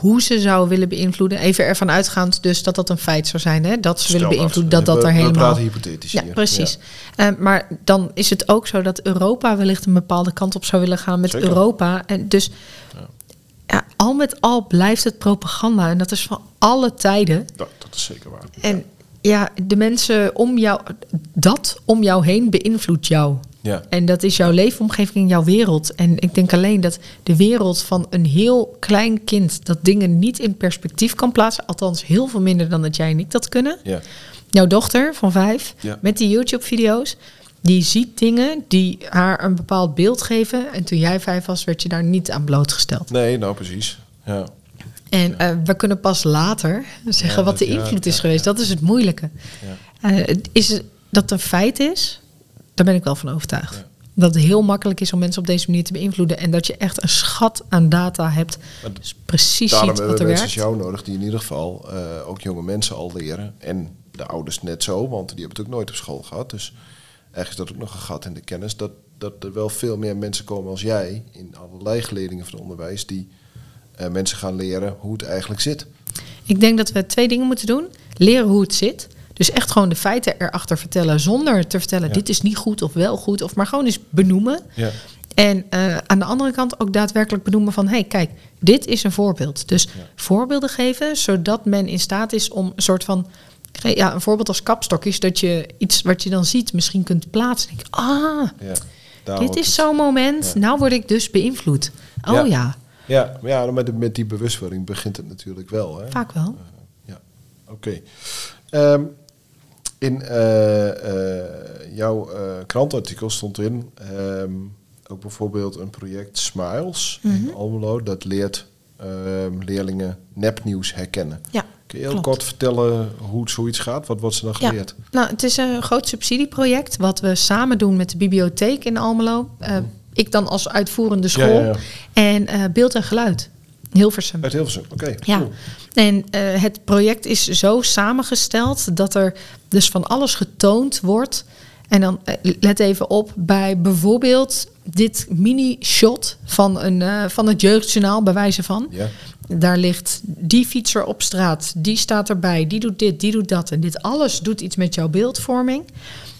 hoe ze zou willen beïnvloeden. Even ervan uitgaand dus dat dat een feit zou zijn. Hè? Dat ze Stel willen beïnvloeden, dat We- dat er We helemaal... praten hypothetisch Ja, hier. precies. Ehm, maar dan is het ook zo dat Europa wellicht een bepaalde kant op zou willen gaan met Zeker. Europa. En dus Ja. Ja, al met al blijft het propaganda. En dat is van alle tijden. Dat, dat is zeker waar. En ja, de mensen om jou, dat om jou heen beïnvloedt jou. Ja. En dat is jouw leefomgeving, jouw wereld. En ik denk alleen dat de wereld van een heel klein kind dat dingen niet in perspectief kan plaatsen, althans heel veel minder dan dat jij en ik dat kunnen. Ja. Jouw dochter van vijf, Ja. met die YouTube-video's, die ziet dingen die haar een bepaald beeld geven. En toen jij vijf was, werd je daar niet aan blootgesteld. Nee, nou precies. Ja. En eh, we kunnen pas later zeggen Ja, wat de ja, invloed is geweest. Dat is het moeilijke. Ja. Eh, is het, dat een feit is, daar ben ik wel van overtuigd. Dat het heel makkelijk is om mensen op deze manier te beïnvloeden. En dat je echt een schat aan data hebt. Dus precies Daarom ziet hebben wat we er mensen werkt. als jou nodig die in ieder geval eh, ook jonge mensen al leren. En de ouders net zo, want die hebben het ook nooit op school gehad. Dus eigenlijk is dat ook nog een gat in de kennis. Dat, dat er wel veel meer mensen komen als jij in allerlei geledingen van het onderwijs die eh, mensen gaan leren hoe het eigenlijk zit. Ik denk dat we twee dingen moeten doen. Leren hoe het zit. Dus echt gewoon de feiten erachter vertellen. Zonder te vertellen, Ja. dit is niet goed of wel goed. Of maar gewoon eens benoemen. Ja. En eh, aan de andere kant ook daadwerkelijk benoemen van... hé, hey, kijk, dit is een voorbeeld. Dus voorbeelden geven, zodat men in staat is om een soort van... Ja, een voorbeeld als kapstok is dat je iets wat je dan ziet misschien kunt plaatsen. Denk, ah, Ja. Dit is zo'n moment. Nou word ik dus beïnvloed. Oh Ja. ja, Ja, maar ja met, met die bewustwording begint het natuurlijk wel. Hè? vaak wel. Ja, oké. Ehm, in eh, eh, jouw eh, krantartikel stond in ehm, ook bijvoorbeeld een project Smiles Mhm. in Almelo. Dat leert leerlingen nepnieuws herkennen. Ja, Kun je heel klopt. kort vertellen hoe het zoiets gaat? Wat wordt ze dan Ja. geleerd? Nou, het is een groot subsidieproject wat we samen doen met de bibliotheek in Almelo. Eh, ik dan als uitvoerende Ja, school. ja, ja. En eh, beeld en geluid. Hilversum. Uit Hilversum, oké. Ja, cool. en eh, het project is zo samengesteld dat er dus van alles getoond wordt. En dan eh, let even op bij bijvoorbeeld dit mini-shot van, een, eh, van het jeugdjournaal, bij wijze van. Ja. Daar ligt die fietser op straat, die staat erbij, die doet dit, die doet dat. En dit alles doet iets met jouw beeldvorming.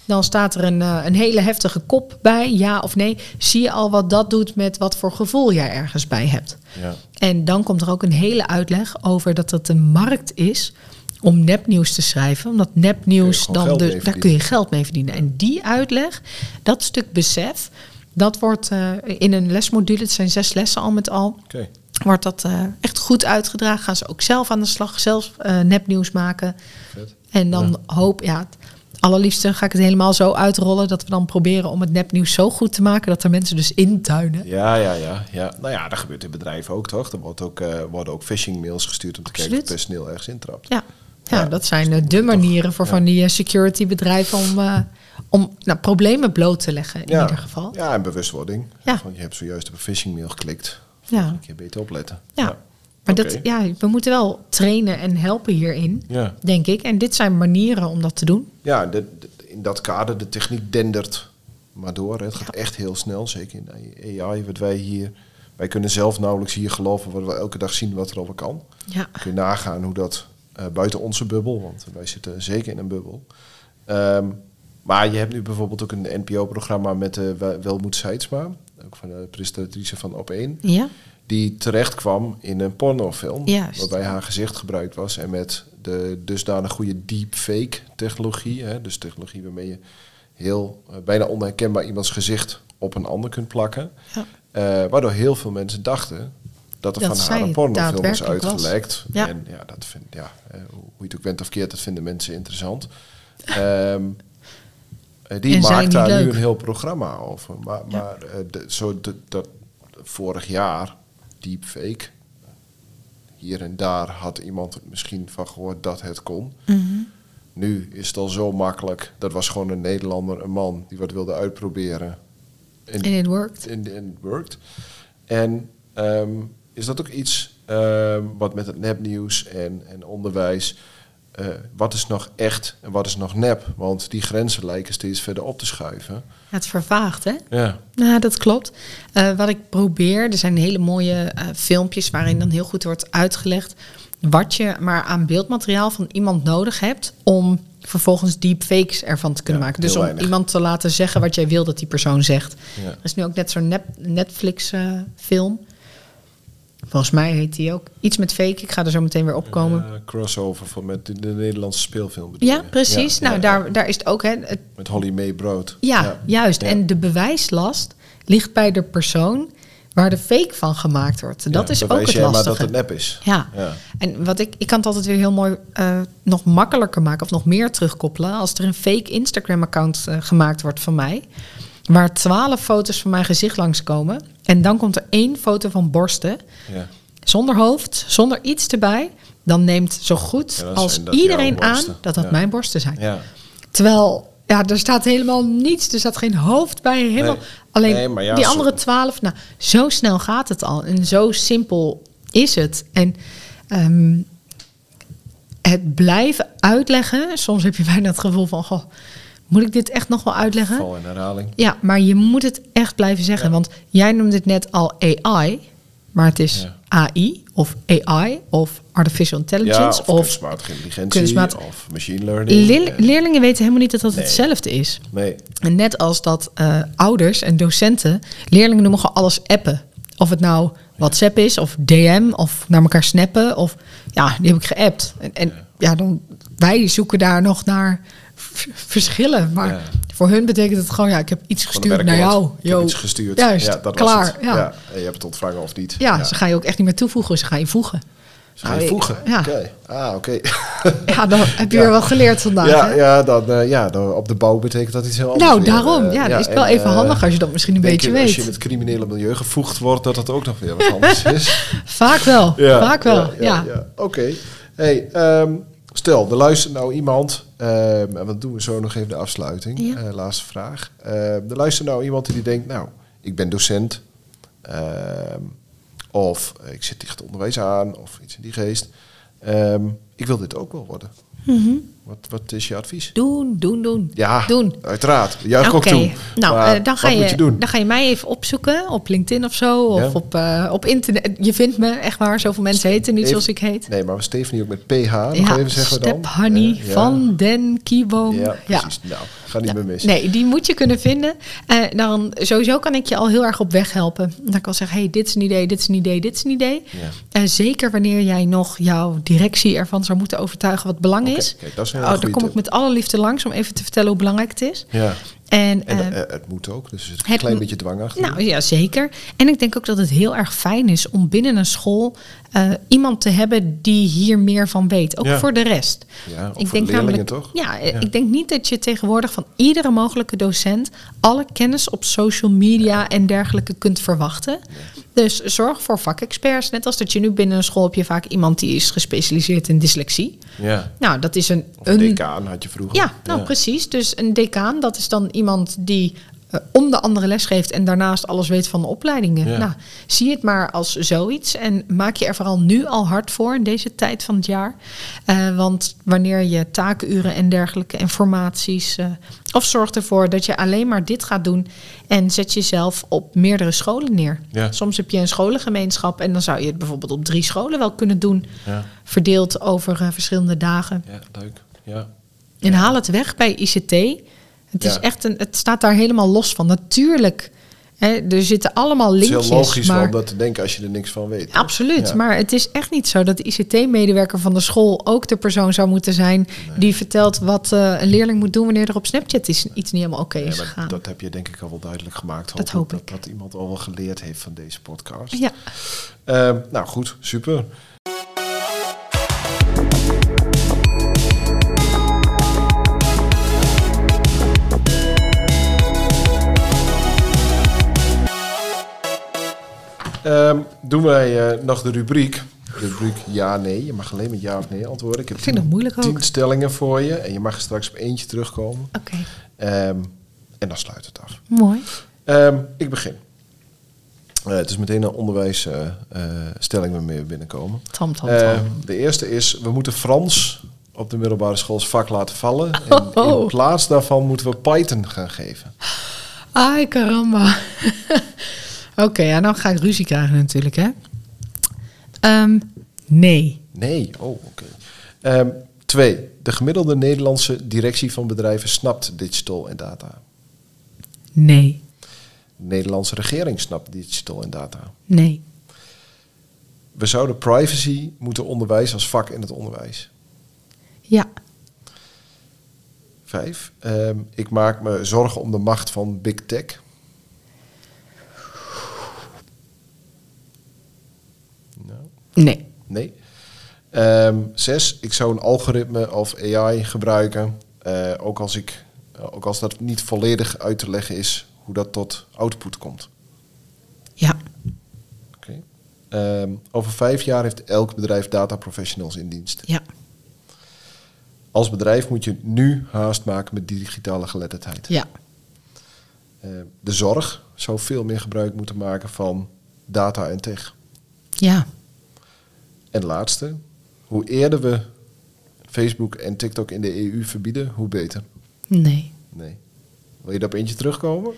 Dan staat er een, eh, een hele heftige kop bij, ja of nee. Zie je al wat dat doet met wat voor gevoel jij ergens bij hebt. Ja. En dan komt er ook een hele uitleg over dat het een markt is om nepnieuws te schrijven. Omdat nepnieuws, dan dus, mee daar kun je geld mee verdienen. En die uitleg, dat stuk besef, dat wordt eh, in een lesmodule, het zijn zes lessen al met al, Oké. wordt dat eh, echt goed uitgedragen. Gaan ze ook zelf aan de slag, zelf eh, nepnieuws maken. Vet. En dan hoop, ja, het allerliefste ga ik het helemaal zo uitrollen dat we dan proberen om het nepnieuws zo goed te maken dat er mensen dus intuinen. Ja, ja, ja, ja. Nou ja, dat gebeurt in bedrijven ook, toch? Er wordt ook, eh, worden ook phishing mails gestuurd om te kijken of het personeel ergens intrapt. Ja, ja, dat zijn eh, de manieren voor van die eh, security bedrijven om, eh, om nou, problemen bloot te leggen in ja. ieder geval. Ja, en bewustwording. Ja. Van, je hebt zojuist op een phishing mail geklikt. Ja. Volgende keer beter opletten. Ja. Maar dat, ja, we moeten wel trainen en helpen hierin, Ja. denk ik. En dit zijn manieren om dat te doen. Ja, de, de- in dat kader, de techniek dendert maar door. Het gaat echt heel snel, zeker in AI. Wat wij hier, wij kunnen zelf nauwelijks hier geloven wat we elke dag zien wat er al kan. Ja, Kun je nagaan hoe dat buiten onze bubbel, want wij zitten zeker in een bubbel. Ehm, maar je hebt nu bijvoorbeeld ook een NPO-programma met eh, Wel- Welmoed Seidsma. ook van de presentatrice van Op1, Ja, die terecht kwam in een pornofilm. Juist. Waarbij haar gezicht gebruikt was. En met de dusdanig goede deepfake technologie. Hè, dus technologie waarmee je heel eh, bijna onherkenbaar iemands gezicht op een ander kunt plakken. Ja. Eh, waardoor heel veel mensen dachten dat er Dat van haar een pornofilm was. uitgelekt. Ja. En ja, dat vind, ja, eh, hoe je het ook bent of keert, dat vinden mensen interessant. Ehm, eh, die En maakt daar nu een heel programma over. Maar, Ja. maar eh, de- zo de- dat vorig jaar, deepfake, hier en daar had iemand misschien van gehoord dat het kon. Mhm. Nu is het al zo makkelijk. Dat was gewoon een Nederlander, een man, die wat wilde uitproberen. En it worked. en het worked. En ehm, is dat ook iets ehm, wat met het nepnieuws en, en onderwijs... eh, wat is nog echt en wat is nog nep? Want die grenzen lijken steeds verder op te schuiven. Het vervaagt, hè? Ja, Nou, dat klopt. Eh, wat ik probeer, er zijn hele mooie eh, filmpjes waarin dan heel goed wordt uitgelegd wat je maar aan beeldmateriaal van iemand nodig hebt om vervolgens deepfakes ervan te kunnen Ja, maken. Dus om weinig. iemand te laten zeggen wat jij wil dat die persoon zegt. Ja. Er is nu ook net zo'n Netflix-film. Volgens mij heet die ook iets met fake. Ik ga er zo meteen weer opkomen. Eh, crossover van met de, de Nederlandse speelfilm ja, precies. Ja, nou, ja, daar, daar is het ook. Hè, het, Met Holly May Brood. ja, juist. En de bewijslast ligt bij de persoon waar de fake van gemaakt wordt. Dat is ook het lastige. maar dat het nep is. Ja. Ja. En wat ik, ik kan het altijd weer heel mooi eh, nog makkelijker maken of nog meer terugkoppelen. Als er een fake Instagram-account eh, gemaakt wordt van mij, waar twaalf foto's van mijn gezicht langskomen. En dan komt er één foto van borsten, Ja. zonder hoofd, zonder iets erbij. Dan neemt zo goed Ja, als iedereen aan dat dat Ja. mijn borsten zijn. Ja. Terwijl, ja, er staat helemaal niets. Er staat geen hoofd bij. Helemaal, Nee. Alleen Nee, die andere twaalf, nou, zo snel gaat het al. En zo simpel is het. En ehm, het blijven uitleggen. Soms heb je bijna het gevoel van, goh, moet ik dit echt nog wel uitleggen? Val in herhaling. Ja, maar je moet het echt blijven zeggen. Ja. Want jij noemde het net al AI. Maar het is Ja. AI of AI of Artificial Ja, Intelligence of, of kunstmatige intelligentie kunstmaat- of machine learning. Leer- En- leerlingen weten helemaal niet dat dat Nee. hetzelfde is. Nee, En net als dat eh, ouders en docenten leerlingen noemen gewoon alles appen. Of het nou WhatsApp is, of DM, of naar elkaar snappen. Of ja, die heb ik geappt. En, en ja, dan, wij zoeken daar nog naar verschillen. Maar Ja. voor hun betekent het gewoon, ja, ik heb iets gestuurd naar jou. Ik heb iets gestuurd. Juist, ja, dat klaar. Was het. Ja. En je hebt het ontvangen of niet. Ja, ze gaan je ook echt niet meer toevoegen, ze gaan je voegen. Ze gaan je voegen. Ja. Oké. Ah, oké. ja, dan heb je weer wel geleerd vandaag. ja, hè? ja, dan, eh, ja dan op de bouw betekent dat iets heel anders. nou, weer. daarom. Eh, ja, dan is wel en, even eh, handig als je dat misschien een beetje je, weet. Als je in het criminele milieu gevoegd wordt, dat dat ook nog weer wat anders is. Vaak wel, vaak wel. Ja, Oké. Hey, ehm, stel, er luistert nou iemand, ehm, en wat doen we zo nog even de afsluiting, Ja. Eh, laatste vraag. Ehm, er luistert nou iemand die denkt, nou, ik ben docent, ehm, of ik zit dicht onderwijs aan, of iets in die geest. Ik wil dit ook wel worden. Mhm. Wat, wat is je advies? Doen, doen, doen. Ja, Doen. uiteraard. Juich Oké, ook toe. nou, Maar eh, dan, ga je, dan ga je mij even opzoeken op LinkedIn of zo. Of Ja. op, eh, op internet. Je vindt me, echt waar. Zoveel mensen heten niet Even- zoals ik heet. Nee, maar Stephanie ook met PH, ja, even zeggen dan. Step Honey Eh, ja. van Den Kieboom. Ja, precies. Nou, ga niet meer mis. Nee, die moet je kunnen vinden. Dan sowieso kan ik je al heel erg op weg helpen. Dan kan ik zeggen, hey, dit is een idee, dit is een idee, dit is een idee. Ja. Zeker wanneer jij nog jouw directie ervan zou moeten overtuigen wat belang is. kijk, dat is een oh, daar kom ik met alle liefde langs om even te vertellen hoe belangrijk het is. Ja, En, en eh, het moet ook, dus er zit een het klein beetje dwang achter. Nou ja, zeker. En ik denk ook dat het heel erg fijn is om binnen een school eh, iemand te hebben die hier meer van weet. Ook Ja. voor de rest. ja, of voor de leerlingen namelijk, toch? Ja, eh, Ja. ik denk niet dat je tegenwoordig van iedere mogelijke docent alle kennis op social media en dergelijke kunt verwachten. Dus zorg voor vakexperts. Net als dat je nu binnen een school heb je vaak iemand die is gespecialiseerd in dyslexie. Ja, Nou, dat is een, of een decaan had je vroeger. ja, nou precies. Dus een decaan, dat is dan iemand die eh, om de andere les geeft en daarnaast alles weet van de opleidingen. Ja. Nou, zie het maar als zoiets en maak je er vooral nu al hard voor in deze tijd van het jaar. Eh, want wanneer je taakuren en dergelijke informaties. eh, of zorg ervoor dat je alleen maar dit gaat doen en zet jezelf op meerdere scholen neer. Ja. Soms heb je een scholengemeenschap en dan zou je het bijvoorbeeld op drie scholen wel kunnen doen, Ja, verdeeld over verschillende dagen. ja, leuk. Ja. En haal het weg bij ICT. Het, is echt een, het staat daar helemaal los van. Natuurlijk Hè, er zitten allemaal Het is linkjes. heel logisch maar... om dat te denken als je er niks van weet. Absoluut, Ja. maar het is echt niet zo dat de ICT-medewerker van de school ook de persoon zou moeten zijn die vertelt wat eh, een leerling moet doen wanneer er op Snapchat is, iets niet helemaal oké is gegaan. dat heb je denk ik al wel duidelijk gemaakt. Dat hoop ik. Dat iemand al wel geleerd heeft van deze podcast. Ja, Ehm, nou goed, super. Ehm, doen wij eh, nog de rubriek. De rubriek ja, nee. Je mag alleen met ja of nee antwoorden. Ik heb Ik vind dat moeilijk ook. tien stellingen voor je. En je mag straks op eentje terugkomen. oké. Ehm, en dan sluit het af. Mooi. Ehm, ik begin. Eh, het is meteen een onderwijsstelling waarmee we binnenkomen. Tam, tam, Eh, tam. de eerste is, we moeten Frans op de middelbare school als vak laten vallen. En Oh. in plaats daarvan moeten we Python gaan geven. Ai, caramba. Oké, ja, dan ga ik ruzie krijgen natuurlijk, hè. Ehm, nee. Nee, oh, oké. Ehm, twee, de gemiddelde Nederlandse directie van bedrijven snapt digital en data. Nee. De Nederlandse regering snapt digital en data. Nee. We zouden privacy moeten onderwijzen als vak in het onderwijs. Ja. Vijf, ehm, ik maak me zorgen om de macht van big tech. Nou, Nee. nee. Ehm, zes, ik zou een algoritme of AI gebruiken, eh, ook, als ik, ook als dat niet volledig uit te leggen is hoe dat tot output komt. Ja. Oké. Ehm, over vijf jaar heeft elk bedrijf data professionals in dienst. Ja. Als bedrijf moet je nu haast maken met digitale geletterdheid. Ja. Eh, de zorg zou veel meer gebruik moeten maken van data en tech. Ja. En laatste, hoe eerder we Facebook en TikTok in de EU verbieden, hoe beter. Nee. Nee. Wil je daar op eentje terugkomen?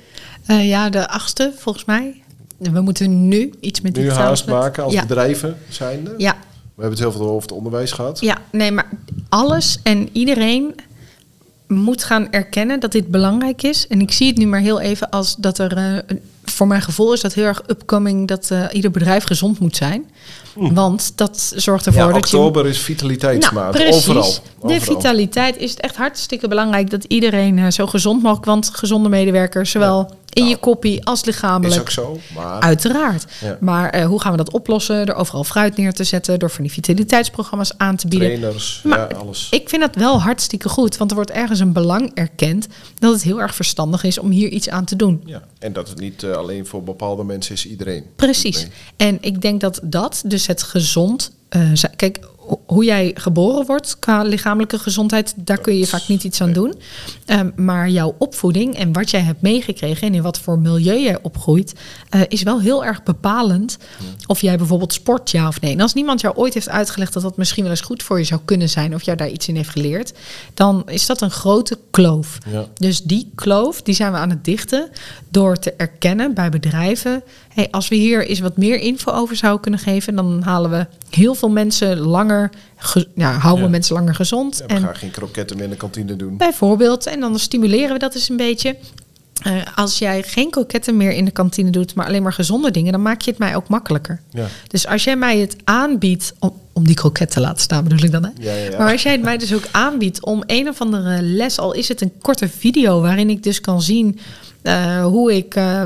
Eh, ja, de achtste, volgens mij. We moeten nu iets met Nu haast maken als ja. bedrijven zijnde. Ja. We hebben het heel veel over het onderwijs gehad. ja, nee, maar alles en iedereen moet gaan erkennen dat dit belangrijk is. En ik zie het nu maar heel even als dat er... eh, voor mijn gevoel is dat heel erg upcoming dat eh, ieder bedrijf gezond moet zijn. Want dat zorgt ervoor Ja, dat je... oktober is vitaliteitsmaand. Nou, precies. Overal. De Overal. vitaliteit is het echt hartstikke belangrijk dat iedereen eh, zo gezond mogelijk, want gezonde medewerkers, zowel in je koppie als Is lichamelijk. ook zo. Maar Uiteraard. Ja. Maar eh, hoe gaan we dat oplossen? Door overal fruit neer te zetten, door van die vitaliteitsprogramma's aan te bieden. trainers, Maar ja, alles. Ik vind dat wel hartstikke goed, want er wordt ergens een belang erkend dat het heel erg verstandig is om hier iets aan te doen. Ja. En dat het niet eh, alleen voor bepaalde mensen is, iedereen. Precies. En ik denk dat dat, dus het gezond. eh, zijn- kijk, ho- hoe jij geboren wordt qua lichamelijke gezondheid, daar kun je vaak niet iets aan doen. Ehm, maar jouw opvoeding en wat jij hebt meegekregen en in wat voor milieu jij opgroeit, eh, is wel heel erg bepalend. Of jij bijvoorbeeld sport, ja of nee. En als niemand jou ooit heeft uitgelegd dat dat misschien wel eens goed voor je zou kunnen zijn, of jou daar iets in heeft geleerd, dan is dat een grote kloof. Ja. Dus die kloof, die zijn we aan het dichten door te erkennen bij bedrijven. Hey, als we hier eens wat meer info over zouden kunnen geven, dan halen we heel veel mensen langer, ge- ja, houden Ja. we mensen langer gezond. Ja, we en gaan geen kroketten meer in de kantine doen. bijvoorbeeld, en dan stimuleren we dat eens een beetje. Eh, als jij geen kroketten meer in de kantine doet, maar alleen maar gezonde dingen, dan maak je het mij ook makkelijker. Ja. Dus als jij mij het aanbiedt, om, om die kroket te laten staan bedoel ik dan, hè? Ja, ja, ja. Maar als jij het mij dus ook aanbiedt om een of andere les, al is het een korte video waarin ik dus kan zien eh, hoe ik eh,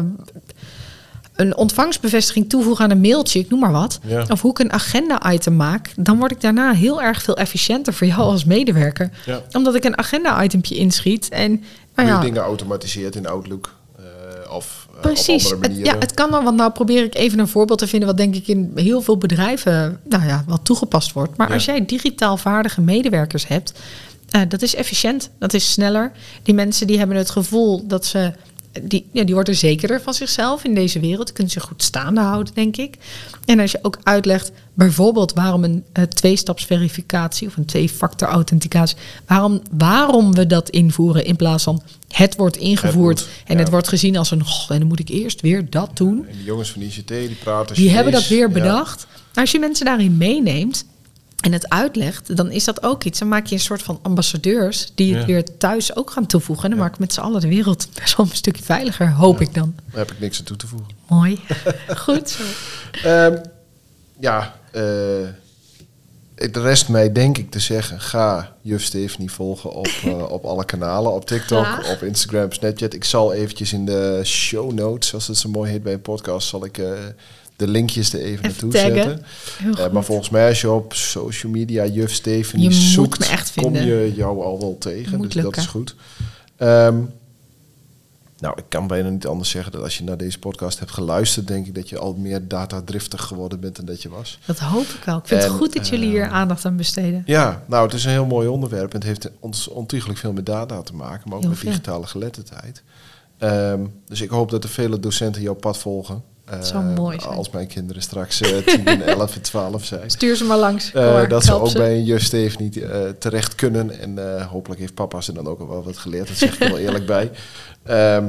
een ontvangstbevestiging toevoeg aan een mailtje, ik noem maar wat. Ja. Of hoe ik een agenda-item maak, dan word ik daarna heel erg veel efficiënter voor jou als medewerker. Ja. Omdat ik een agenda-itempje inschiet. En nou ja, dingen automatiseert in Outlook. eh, of eh, Precies. op Het, ja, het kan dan, want nou probeer ik even een voorbeeld te vinden wat denk ik in heel veel bedrijven nou ja, wat toegepast wordt. Maar Ja. als jij digitaal vaardige medewerkers hebt, eh, dat is efficiënt, dat is sneller. Die mensen die hebben het gevoel dat ze, die, ja, die worden zekerder van zichzelf in deze wereld, kunnen zich goed staande houden, denk ik. En als je ook uitlegt bijvoorbeeld waarom een eh, tweestapsverificatie of een twee-factor authenticatie, waarom, waarom we dat invoeren in plaats van het wordt ingevoerd moet, en ja. het wordt gezien als een, "Goh, en dan moet ik eerst weer dat doen. En die jongens van ICT die praten Die hebben dat weer Ja. bedacht. Als je mensen daarin meeneemt, en het uitlegt, dan is dat ook iets. Dan maak je een soort van ambassadeurs die het Ja. weer thuis ook gaan toevoegen. En dan Ja. maak ik met z'n allen de wereld best wel een stukje veiliger, hoop ik dan. Daar heb ik niks aan toe te voegen. Mooi. Goed zo. Ehm, ja, eh het rest mij denk ik te zeggen, ga juf Stephanie volgen op, eh, op alle kanalen. Op TikTok, Graag. op Instagram, Snapchat. Ik zal eventjes in de show notes, zoals het zo mooi heet bij een podcast, zal ik eh, de linkjes er even, Even naartoe zetten. Eh, maar volgens mij als je op social media juf Stephanie Je zoekt, kom je jou al wel tegen. Moet dus dat is goed. Ehm, nou, ik kan bijna niet anders zeggen dat als je naar deze podcast hebt geluisterd, denk ik dat je al meer datadriftig geworden bent dan dat je was. Dat hoop ik wel. Ik vind En, het goed dat jullie hier eh, aandacht aan besteden. Ja, nou, het is een heel mooi onderwerp. en Het heeft ons ontiegelijk veel met data te maken, maar ook Heel met digitale geletterdheid. Ehm, dus ik hoop dat er vele docenten jouw pad volgen. Zou Eh, mooi zijn. Als mijn kinderen straks eh 10, en 11 en 12 zijn. Stuur ze maar langs. Eh, Hoor, dat ze ook bij een juf Steve niet eh, terecht kunnen. En eh, hopelijk heeft papa ze dan ook al wel wat geleerd. Dat zeg ik er wel eerlijk bij. Ehm,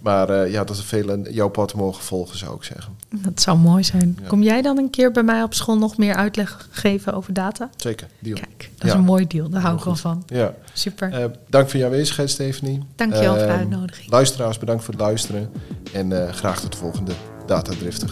maar eh, ja, dat er velen jouw pad mogen volgen, zou ik zeggen. Dat zou mooi zijn. Ja. Kom jij dan een keer bij mij op school nog meer uitleg geven over data? Zeker, deal. Kijk, dat is een mooi deal. Daar hou ik wel van. Ja. Super. Eh, dank voor je aanwezigheid, Stephanie. Dank je wel voor de Ehm, uitnodiging. Luisteraars, bedankt voor het luisteren. En eh, graag tot de volgende Data Driftig.